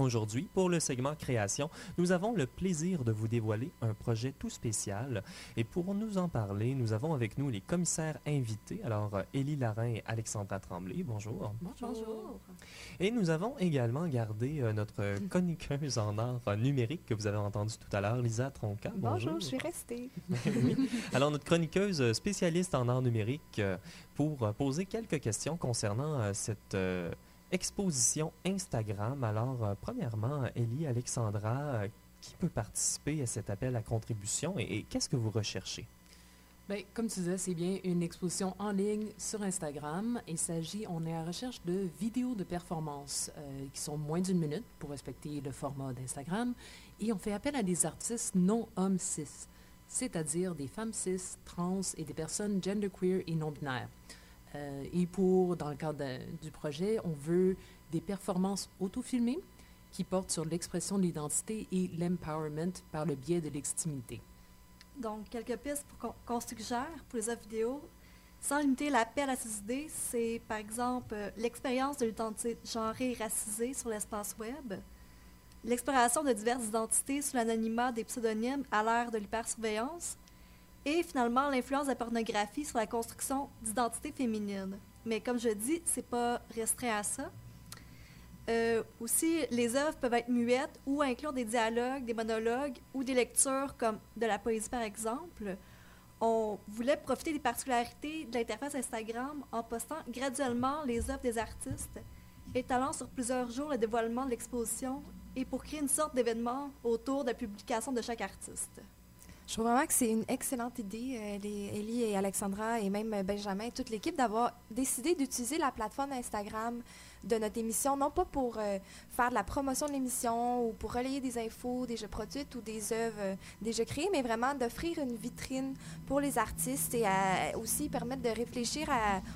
Aujourd'hui, pour le segment création, nous avons le plaisir de vous dévoiler un projet tout spécial. Et pour nous en parler, nous avons avec nous les commissaires invités. Alors, euh, Élie Larin et Alexandra Tremblay, bonjour. Bonjour. Et nous avons également gardé euh, notre <laughs> chroniqueuse en art euh, numérique que vous avez entendu tout à l'heure, Lisa Tronca. Bonjour, je suis restée. <laughs> Oui. Alors, notre chroniqueuse spécialiste en art numérique euh, pour poser quelques questions concernant euh, cette exposition Instagram. Alors, euh, premièrement, Ellie, Alexandra, euh, qui peut participer à cet appel à contribution et, qu'est-ce que vous recherchez? Bien, comme tu disais, c'est bien une exposition en ligne sur Instagram. Il s'agit, on est à la recherche de vidéos de performance euh, qui sont moins d'une minute pour respecter le format d'Instagram. Et on fait appel à des artistes non hommes cis, c'est-à-dire des femmes cis, trans et des personnes genderqueer et non-binaires. Euh, et pour, dans le cadre du projet, on veut des performances autofilmées qui portent sur l'expression de l'identité et l'empowerment par le biais de l'extimité. Donc, quelques pistes qu'on suggère pour les œuvres vidéo. Sans limiter l'appel à ces idées, c'est par exemple euh, l'expérience de l'identité genrée et racisée sur l'espace web, l'exploration de diverses identités sous l'anonymat des pseudonymes à l'ère de l'hypersurveillance, et finalement l'influence de la pornographie sur la construction d'identités féminines. Mais comme je dis, c'est pas restreint à ça. Euh, aussi, les œuvres peuvent être muettes ou inclure des dialogues, des monologues ou des lectures comme de la poésie par exemple. On voulait profiter des particularités de l'interface Instagram en postant graduellement les œuvres des artistes, étalant sur plusieurs jours le dévoilement de l'exposition et pour créer une sorte d'événement autour de la publication de chaque artiste. Je trouve vraiment que c'est une excellente idée, euh, les, Ellie et Alexandra et même euh, Benjamin toute l'équipe d'avoir décidé d'utiliser la plateforme Instagram de notre émission, non pas pour euh, faire de la promotion de l'émission ou pour relayer des infos, des jeux produites ou des œuvres euh, déjà créées, mais vraiment d'offrir une vitrine pour les artistes et aussi permettre de réfléchir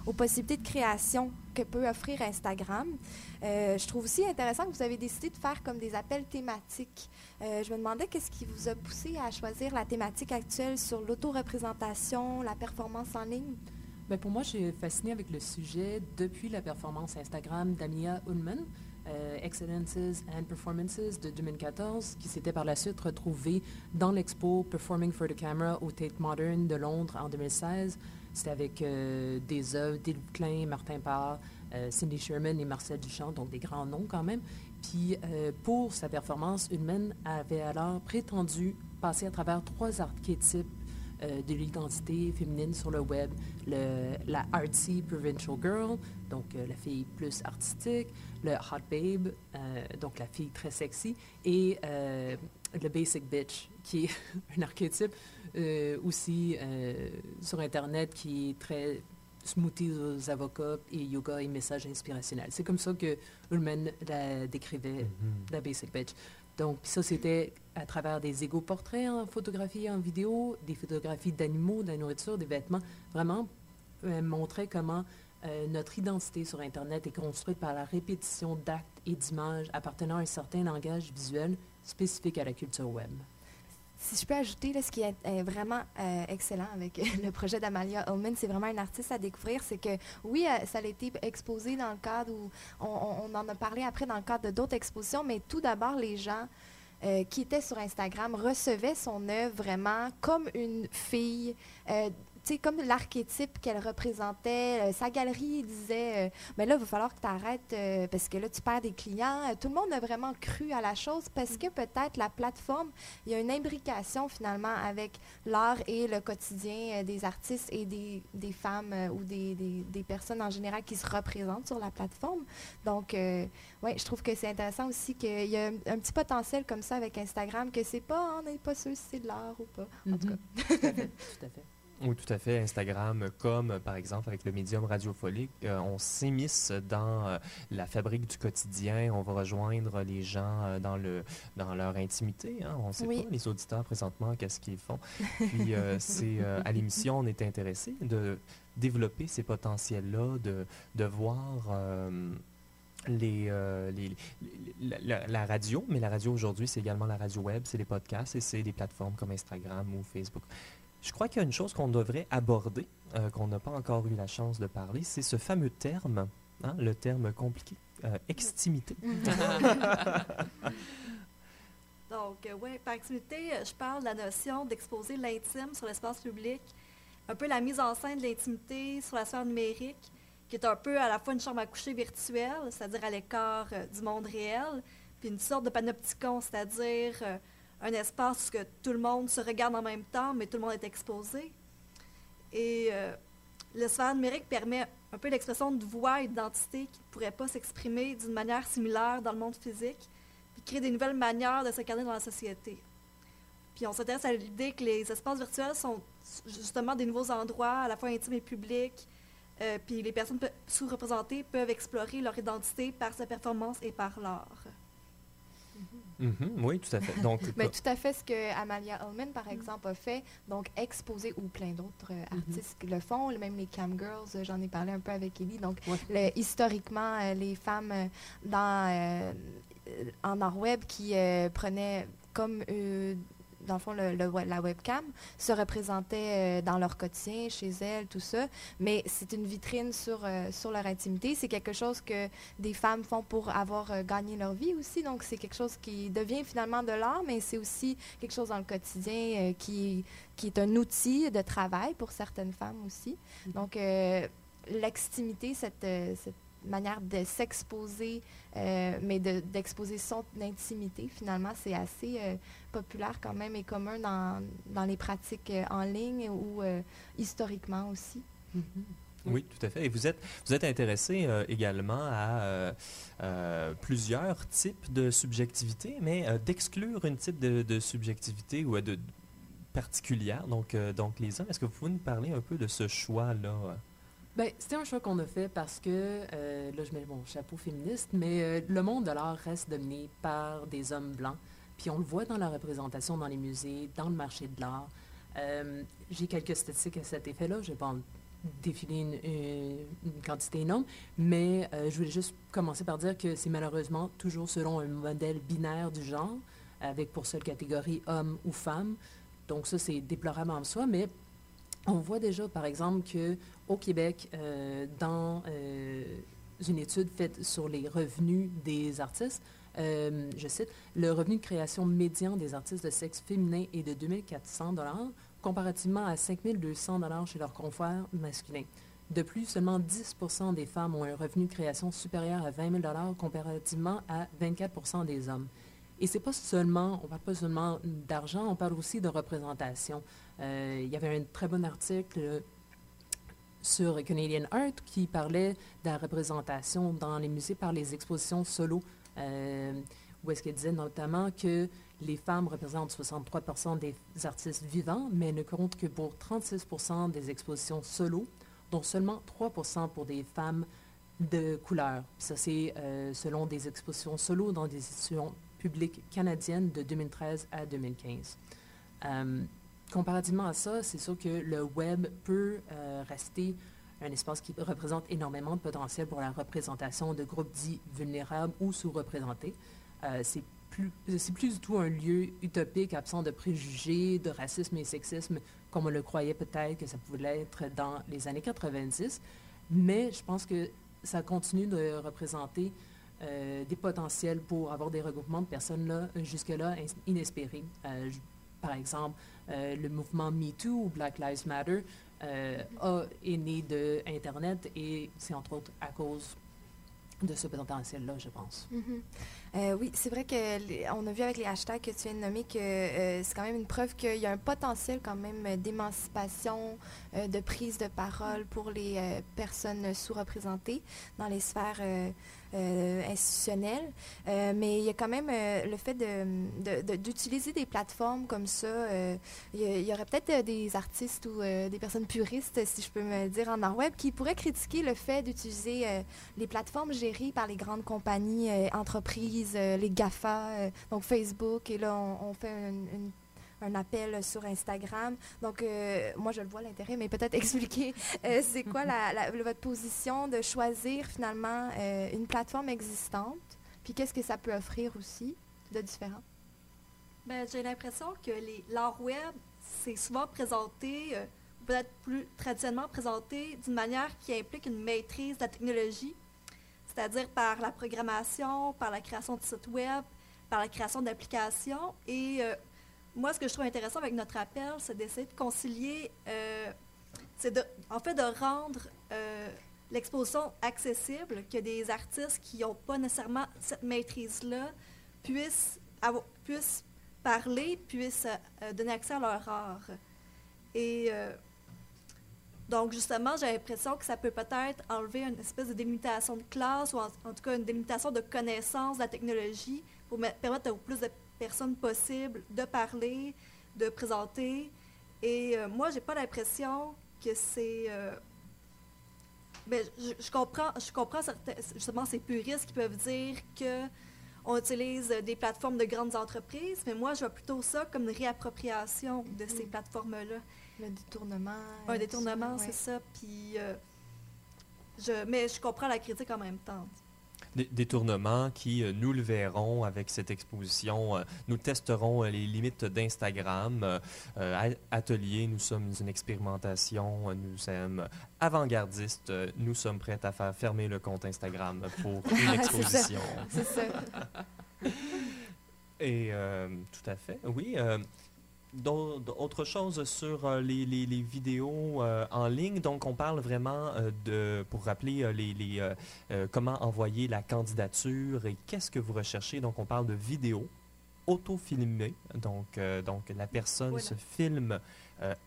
aux possibilités de création que peut offrir Instagram. Euh, je trouve aussi intéressant que vous avez décidé de faire comme des appels thématiques. Euh, je me demandais qu'est-ce qui vous a poussé à choisir la thématique actuelle sur l'autoreprésentation, la performance en ligne. Ben, pour moi, je suis fascinée avec le sujet depuis la performance Instagram d'Amia Unman, euh, Excellences and Performances de 2014, qui s'était par la suite retrouvée dans l'expo Performing for the Camera au Tate Modern de Londres en 2016. C'était avec euh, des œuvres d'Yves Klein, Martin Parr, euh, Cindy Sherman et Marcel Duchamp, donc des grands noms quand même. Puis euh, pour sa performance, Unman avait alors prétendu passer à travers trois archétypes euh, de l'identité féminine sur le web. Le- la artsy provincial girl, donc euh, la fille plus artistique, le hot babe, euh, donc la fille très sexy, et le basic bitch, qui est <laughs> un archétype aussi sur Internet qui est très smoothies aux avocats et yoga et messages inspirationnels. C'est comme ça que Ullman la décrivait, la basic bitch. Donc, ça, c'était à travers des égaux portraits en photographie en vidéo, des photographies d'animaux, de la nourriture, des vêtements. Vraiment, euh, montrer comment euh, notre identité sur Internet est construite par la répétition d'actes et d'images appartenant à un certain langage visuel spécifique à la culture web. Si je peux ajouter, là, ce qui est, vraiment euh, excellent avec le projet d'Amalia Ullman, c'est vraiment un artiste à découvrir. C'est que, oui, euh, ça a été exposé dans le cadre où on, en a parlé après dans le cadre de d'autres expositions, mais tout d'abord, les gens euh, qui étaient sur Instagram recevaient son œuvre vraiment comme une fille. euh, sais, comme l'archétype qu'elle représentait, Euh, sa galerie disait, euh, ben là, il va falloir que tu arrêtes euh, parce que là, tu perds des clients. Tout le monde a vraiment cru à la chose parce que peut-être la plateforme il y a une imbrication finalement avec l'art et le quotidien des artistes et des, des femmes ou des, des- des personnes en général qui se représentent sur la plateforme. Donc, euh, ouais, je trouve que c'est intéressant aussi qu'il y a un, un petit potentiel comme ça avec Instagram, que c'est pas, on n'est pas sûr si c'est de l'art ou pas. En tout cas. Mhm. Tout à fait. Tout à fait. Oui, tout à fait. Instagram, comme par exemple avec le médium radiophonique, euh, on s'immisce dans euh, la fabrique du quotidien. On va rejoindre les gens euh, dans, le, dans leur intimité. hein. On ne sait Oui. pas, les auditeurs présentement, qu'est-ce qu'ils font. Puis <laughs> c'est à l'émission, on est intéressé de développer ces potentiels-là, de, de voir. les, euh, les- les- la, la- la radio, mais la radio aujourd'hui, c'est également la radio web, c'est les podcasts et c'est des plateformes comme Instagram ou Facebook. Je crois qu'il y a une chose qu'on devrait aborder, euh, qu'on n'a pas encore eu la chance de parler, c'est ce fameux terme, hein, le terme compliqué, euh, extimité. <laughs> Donc, euh, oui, par euh, je parle de la notion d'exposer l'intime sur l'espace public, un peu la mise en scène de l'intimité sur la sphère numérique, qui est un peu à la fois une chambre à coucher virtuelle, c'est-à-dire à, l'écart du monde réel, puis une sorte de panopticon, c'est-à-dire un espace où tout le monde se regarde en même temps, mais tout le monde est exposé. Et euh, le sphère numérique permet un peu l'expression de voix et d'identité qui ne pourraient pas s'exprimer d'une manière similaire dans le monde physique puis créer des nouvelles manières de s'incarner dans la société. Puis on s'intéresse à l'idée que les espaces virtuels sont justement des nouveaux endroits, à la fois intimes et publics, euh, puis les personnes pe- sous-représentées peuvent explorer leur identité par sa performance et par l'art. Mhm, oui, tout à fait. Donc, <laughs> Mais tout à fait ce que Amalia Ullman, par exemple, a fait, donc exposer, ou plein d'autres euh, Mhm. artistes qui le font, même les Cam Girls, euh, j'en ai parlé un peu avec Ellie. Donc, Ouais. le- historiquement, euh, les femmes dans, en art web qui euh, prenaient comme, euh, dans le fond, le- le we- la webcam, se représentaient euh, dans leur quotidien, chez elles, tout ça. Mais c'est une vitrine sur, euh, sur leur intimité. C'est quelque chose que des femmes font pour avoir euh, gagné leur vie aussi. Donc, c'est quelque chose qui devient finalement de l'art, mais c'est aussi quelque chose dans le quotidien qui, qui est un outil de travail pour certaines femmes aussi. Mhm. Donc, euh, l'extimité, cette, cette manière de s'exposer, euh, mais de- d'exposer son intimité, finalement, c'est assez euh, populaire quand même et commun dans, dans les pratiques euh, en ligne ou euh, historiquement aussi. Mhm. Oui, tout à fait. Et vous êtes, vous êtes intéressé euh, également à euh, euh, plusieurs types de subjectivité, mais euh, d'exclure une type de, de subjectivité ou euh, de, particulière, donc, euh, donc les hommes. Est-ce que vous pouvez nous parler un peu de ce choix-là? Ben, c'était un choix qu'on a fait parce que, euh, là, je mets mon chapeau féministe, mais euh, le monde de l'art reste dominé par des hommes blancs. Puis on le voit dans la représentation dans les musées, dans le marché de l'art. Euh, J'ai quelques statistiques à cet effet-là. Je vais pas en défiler une, une- quantité énorme, mais je voulais juste commencer par dire que c'est malheureusement toujours selon un modèle binaire du genre, avec pour seule catégorie homme ou femme. Donc ça, c'est déplorable en soi, mais on voit déjà, par exemple, que au Québec, euh, dans euh, une étude faite sur les revenus des artistes, euh, je cite, le revenu de création médian des artistes de sexe féminin est de 2400 dollars, comparativement à 5200 dollars chez leurs confrères masculins. De plus, seulement 10% des femmes ont un revenu de création supérieur à 20 000 dollars, comparativement à 24% des hommes. Et c'est pas seulement, on parle pas seulement d'argent, on parle aussi de représentation. Euh, il y avait un très bon article sur Canadian Art qui parlait de la représentation dans les musées par les expositions solo, euh, où est-ce qu'elle disait notamment que les femmes représentent 63% des artistes vivants, mais ne comptent que pour 36% des expositions solo, dont seulement 3% pour des femmes de couleur. Ça, c'est euh, selon des expositions solo dans des institutions publiques canadiennes de 2013 à 2015. Euh, comparativement à ça, c'est sûr que le web peut euh, rester un espace qui représente énormément de potentiel pour la représentation de groupes dits vulnérables ou sous-représentés. Euh, c'est plus, c'est plus du tout un lieu utopique, absent de préjugés, de racisme et sexisme, comme on le croyait peut-être que ça pouvait être dans les années 90. Mais je pense que ça continue de représenter euh, des potentiels pour avoir des regroupements de personnes là, jusque-là inespérés. Par exemple, le mouvement MeToo ou Black Lives Matter euh, a, est né de Internet et c'est entre autres à cause de ce potentiel-là, je pense. Mhm. Euh, oui, c'est vrai qu'on a vu avec les hashtags que tu viens de nommer que euh, c'est quand même une preuve qu'il y a un potentiel quand même d'émancipation, euh, de prise de parole pour les personnes sous-représentées dans les sphères institutionnelles. mais il y a quand même le fait d'utiliser de, des plateformes comme ça. il, y, aurait peut-être des artistes ou des personnes puristes, si je peux me dire, en art web, qui pourraient critiquer le fait d'utiliser les plateformes gérées par les grandes compagnies, entreprises, euh, les GAFA, euh, donc Facebook, et là, on, fait un appel sur Instagram. Donc, euh, moi, je le vois l'intérêt, mais peut-être <laughs> expliquer c'est quoi votre position de choisir finalement une plateforme existante, puis qu'est-ce que ça peut offrir aussi de différent? Ben, j'ai l'impression que l'art web, c'est souvent présenté, peut-être plus traditionnellement présenté d'une manière qui implique une maîtrise de la technologie c'est-à-dire par la programmation, par la création de sites web, par la création d'applications. Et euh, moi, ce que je trouve intéressant avec notre appel, c'est d'essayer de concilier, euh, c'est en fait de rendre euh, l'exposition accessible, que des artistes qui n'ont pas nécessairement cette maîtrise-là puissent, puissent parler, puissent donner accès à leur art. Et donc, justement, j'ai l'impression que ça peut peut-être enlever une espèce de délimitation de classe ou en, tout cas une délimitation de connaissance de la technologie pour permettre au plus de personnes possibles de parler, de présenter. Et euh, moi, j'ai pas l'impression que c'est. Euh, ben, je, comprends, je comprends justement ces puristes qui peuvent dire que on utilise des plateformes de grandes entreprises, mais moi, je vois plutôt ça comme une réappropriation de ces mm. plateformes-là. Le détournement. Un détournement, c'est ça. Puis, euh, je, mais je comprends la critique en même temps. Des détournements qui, euh, nous le verrons avec cette exposition, euh, nous testerons les limites d'Instagram. atelier, nous sommes une expérimentation, nous sommes avant-gardistes, nous sommes prêts à faire fermer le compte Instagram pour <laughs> une exposition. c'est ça. <laughs> Et tout à fait, oui autre chose sur euh, les, vidéos euh, en ligne. Donc, on parle vraiment euh, de, pour rappeler les, comment envoyer la candidature et qu'est-ce que vous recherchez. Donc, on parle de vidéos auto-filmées. Donc, donc, la personne se filme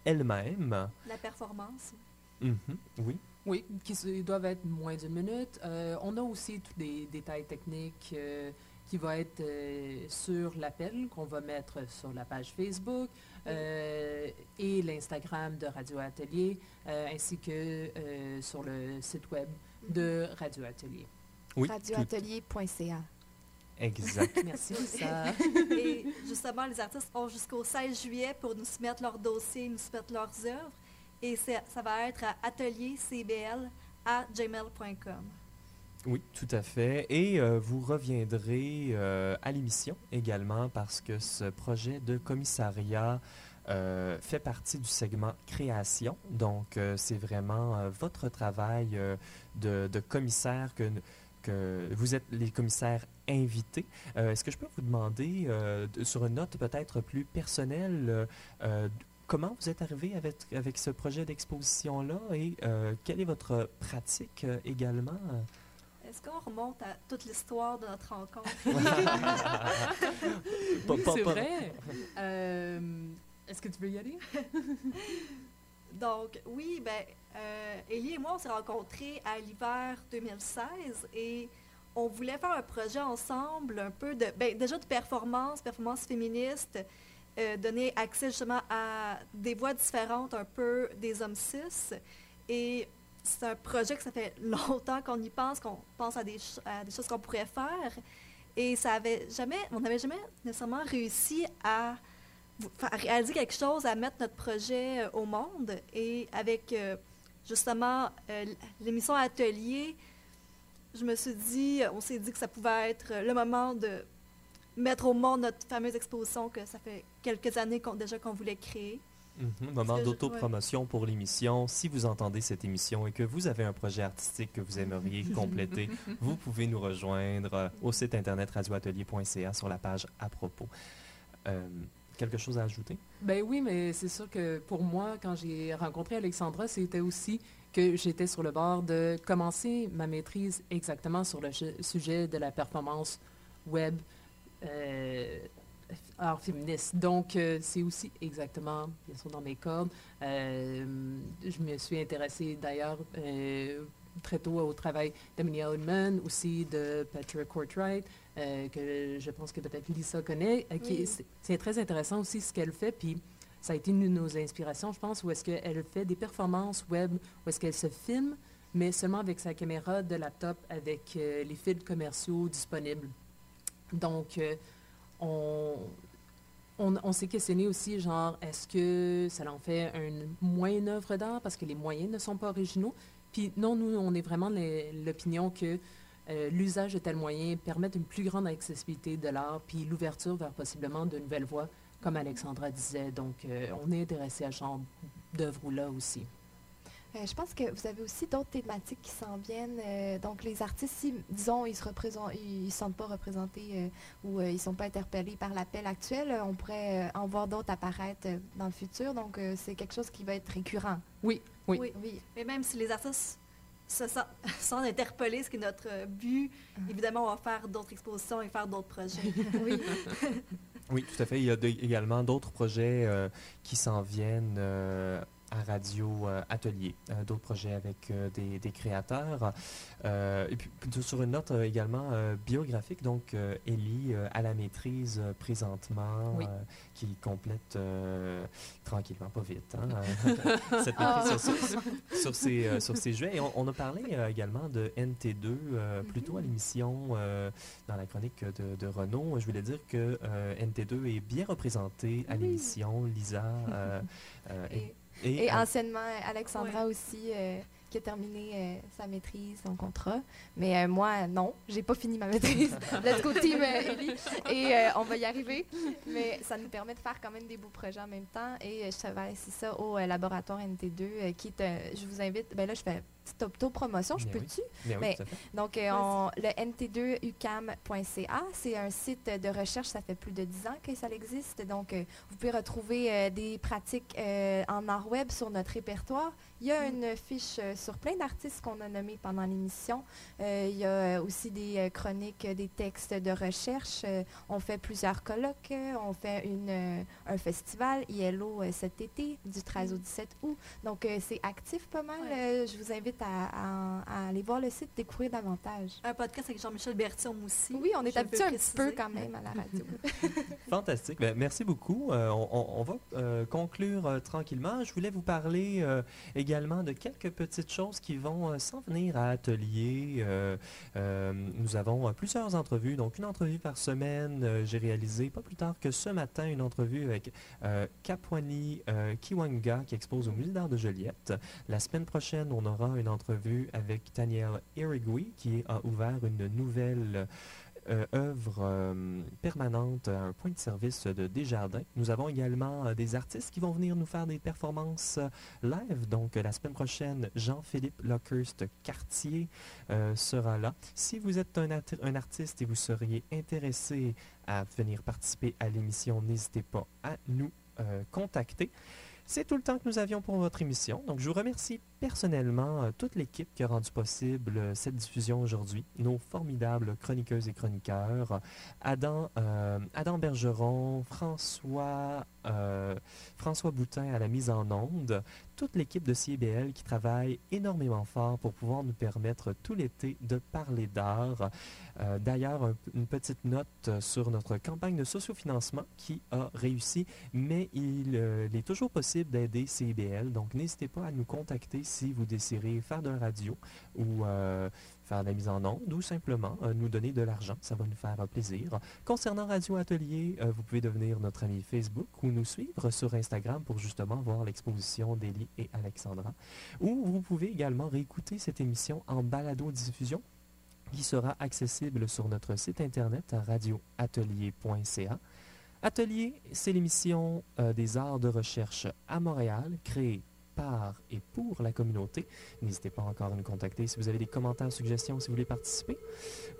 elle-même. La performance. Mm-hmm. oui. Oui, qui doivent être moins d'une minute. on a aussi tous des détails techniques qui va être euh, sur l'appel qu'on va mettre sur la page Facebook euh, et l'Instagram de Radio Atelier, euh, ainsi que sur le site web de Radio Atelier. Oui, radioatelier.ca. Exact. <laughs> Merci, ça. Et justement, les artistes ont jusqu'au 16 juillet pour nous soumettre leur dossier, nous soumettre leurs œuvres. Et ça va être à ateliercbl à gmail.com. Oui, tout à fait. Et euh, vous reviendrez euh, à l'émission également parce que ce projet de commissariat euh, fait partie du segment création. Donc, c'est vraiment votre travail de, commissaire que, vous êtes les commissaires invités. Est-ce que je peux vous demander, sur une note peut-être plus personnelle, comment vous êtes arrivé avec, avec ce projet d'exposition-là et quelle est votre pratique également? Est-ce qu'on remonte à toute l'histoire de notre rencontre? <laughs> c'est vrai. Euh, est-ce que tu veux y aller? <laughs> Donc, oui, ben, euh, Élie et moi, on s'est rencontrés à l'hiver 2016 et on voulait faire un projet ensemble, un peu de, ben, déjà de performance, performance féministe, euh, donner accès justement à des voix différentes, un peu des hommes cis. Et c'est un projet que ça fait <laughs> longtemps qu'on y pense, qu'on pense à des, choses qu'on pourrait faire. Et ça avait jamais, on n'avait jamais nécessairement réussi à, réaliser quelque chose, à mettre notre projet euh, au monde. Et avec euh, justement euh, l'émission Atelier, je me suis dit, on s'est dit que ça pouvait être le moment de mettre au monde notre fameuse exposition que ça fait quelques années déjà qu'on voulait créer. Moment d'autopromotion pour l'émission. Si vous entendez cette émission et que vous avez un projet artistique que vous aimeriez <laughs> compléter, vous pouvez nous rejoindre euh, au site internet radioatelier.ca sur la page à propos. Euh, quelque chose à ajouter? Ben oui, mais c'est sûr que pour moi, quand j'ai rencontré Alexandra, c'était aussi que j'étais sur le bord de commencer ma maîtrise exactement sur le sujet de la performance web euh, art féministe. Donc, euh, c'est aussi exactement, bien sûr, dans mes cordes. Euh, je me suis intéressée d'ailleurs euh, très tôt au travail d'Amelia Oldman, aussi de Petra Courtwright, que je pense que peut-être Lisa connaît. Oui. c'est- très intéressant aussi ce qu'elle fait. Puis, ça a été une de nos inspirations, je pense, où est-ce qu'elle fait des performances web, où est-ce qu'elle se filme, mais seulement avec sa caméra de laptop avec les fils commerciaux disponibles. Donc, on, on, s'est questionné aussi, genre, est-ce que ça en fait une moyenne œuvre d'art? Parce que les moyens ne sont pas originaux? Puis non, nous, on est vraiment l'opinion que euh, l'usage de tels moyens permet une plus grande accessibilité de l'art, puis l'ouverture vers possiblement de nouvelles voies, comme Alexandra disait. Donc, euh, on est intéressé à ce genre d'œuvre-là aussi. Euh, je pense que vous avez aussi d'autres thématiques qui s'en viennent. euh, donc, les artistes, si, disons, ils se représentent, ils ne se sentent pas représentés euh, ou euh, ils ne sont pas interpellés par l'appel actuel, on pourrait euh, en voir d'autres apparaître euh, dans le futur. Donc, euh, c'est quelque chose qui va être récurrent. Oui, oui. Oui. Oui. Mais même si les artistes se sentent, <laughs> interpellés, ce qui est notre but, évidemment, on va faire d'autres expositions et faire d'autres projets. <laughs> oui. Oui, tout à fait. Il y a de- également d'autres projets euh, qui s'en viennent euh, à Radio euh, Atelier, euh, d'autres projets avec euh, des, des créateurs. Et puis, plutôt sur une note également biographique, donc Ellie à la maîtrise présentement, Oui. qui complète tranquillement, pas vite, hein, <laughs> <laughs> cette maîtrise sur, sur- sur ses, euh, sur jeux. Et on, on a parlé également de NT2 euh, plus tôt à l'émission dans la chronique de, de Renaud. Je voulais dire que euh, NT2 est bien représenté à l'émission. Lisa euh, <laughs> euh, Et, et, et euh, anciennement, Alexandra aussi, euh, qui a terminé euh, sa maîtrise, son contrat. Mais euh, moi, non, j'ai pas fini ma <laughs> maîtrise. Let's go team, Ellie. Et euh, on va y arriver. Mais ça nous permet de faire quand même des beaux projets en même temps. Et euh, je travaille, c'est ça, au euh, laboratoire NT2, euh, qui est, je vous invite, ben là, je fais petite auto-promotion, je oui. peux-tu? bien oui. Donc, euh, on- le nt2ucam.ca, c'est un site de recherche, ça fait plus de 10 ans que ça existe. Donc, euh, vous pouvez retrouver euh, des pratiques euh, en art web sur notre répertoire. Il y a une fiche euh, sur plein d'artistes qu'on a nommés pendant l'émission. Euh, il y a aussi des euh, chroniques, des textes de recherche. Euh, on fait plusieurs colloques. on fait une, euh, un festival ILO euh, cet été, du 13 au 17 août. Donc, euh, c'est actif pas mal. Ouais. Euh, je vous invite à, à- à aller voir le site, découvrir davantage. Un podcast avec Jean-Michel Bertium aussi. Oui, on est habitué un petit peu quand même à la radio. <laughs> Fantastique. Ben, merci beaucoup. Euh, on, on- on va euh, conclure euh, tranquillement. Je voulais vous parler euh, également de quelques petites choses qui vont euh, s'en venir à Atelier. Euh, euh, nous avons euh, plusieurs entrevues, donc une entrevue par semaine. Euh, J'ai réalisé pas plus tard que ce matin une entrevue avec euh, Kapwani euh, Kiwanga qui expose au Musée d'art de Joliette. La semaine prochaine, on aura une entrevue avec Daniel Irigui qui a ouvert une nouvelle euh, œuvre euh, permanente à un point de service de Desjardins. Nous avons également euh, des artistes qui vont venir nous faire des performances live. Donc, la semaine prochaine, Jean-Philippe Lockhurst Cartier euh, sera là. Si vous êtes un, un artiste et vous seriez intéressé à venir participer à l'émission, n'hésitez pas à nous contacter. C'est tout le temps que nous avions pour votre émission. Donc, je vous remercie personnellement euh, toute l'équipe qui a rendu possible euh, cette diffusion aujourd'hui. Nos formidables chroniqueuses et chroniqueurs, Adam, euh, Adam Bergeron, François, François Boutin à la mise en onde, toute l'équipe de CIBL qui travaille énormément fort pour pouvoir nous permettre tout l'été de parler d'art. D'ailleurs, un- une petite note sur notre campagne de sociofinancement qui a réussi, mais il, il est toujours possible d'aider CIBL. Donc, n'hésitez pas à nous contacter si vous désirez faire de la radio ou euh, faire de la mise en onde ou simplement euh, nous donner de l'argent. Ça va nous faire plaisir. Concernant Radio Atelier, euh, vous pouvez devenir notre ami Facebook ou nous suivre sur Instagram pour justement voir l'exposition d'Elie et Alexandra. Ou vous pouvez également réécouter cette émission en balado-diffusion qui sera accessible sur notre site internet radioatelier.ca. Atelier, c'est l'émission des arts de recherche à Montréal, créée par et pour la communauté. N'hésitez pas encore à nous contacter si vous avez des commentaires, suggestions, si vous voulez participer.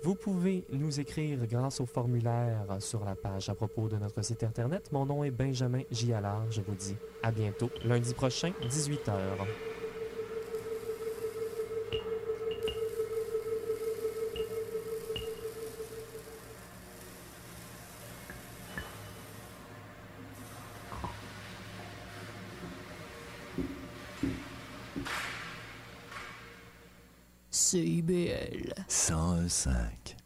Vous pouvez nous écrire grâce au formulaire sur la page à propos de notre site internet. Mon nom est Benjamin Gialard. Je vous dis à bientôt, lundi prochain, 18h. CIBL 101.5.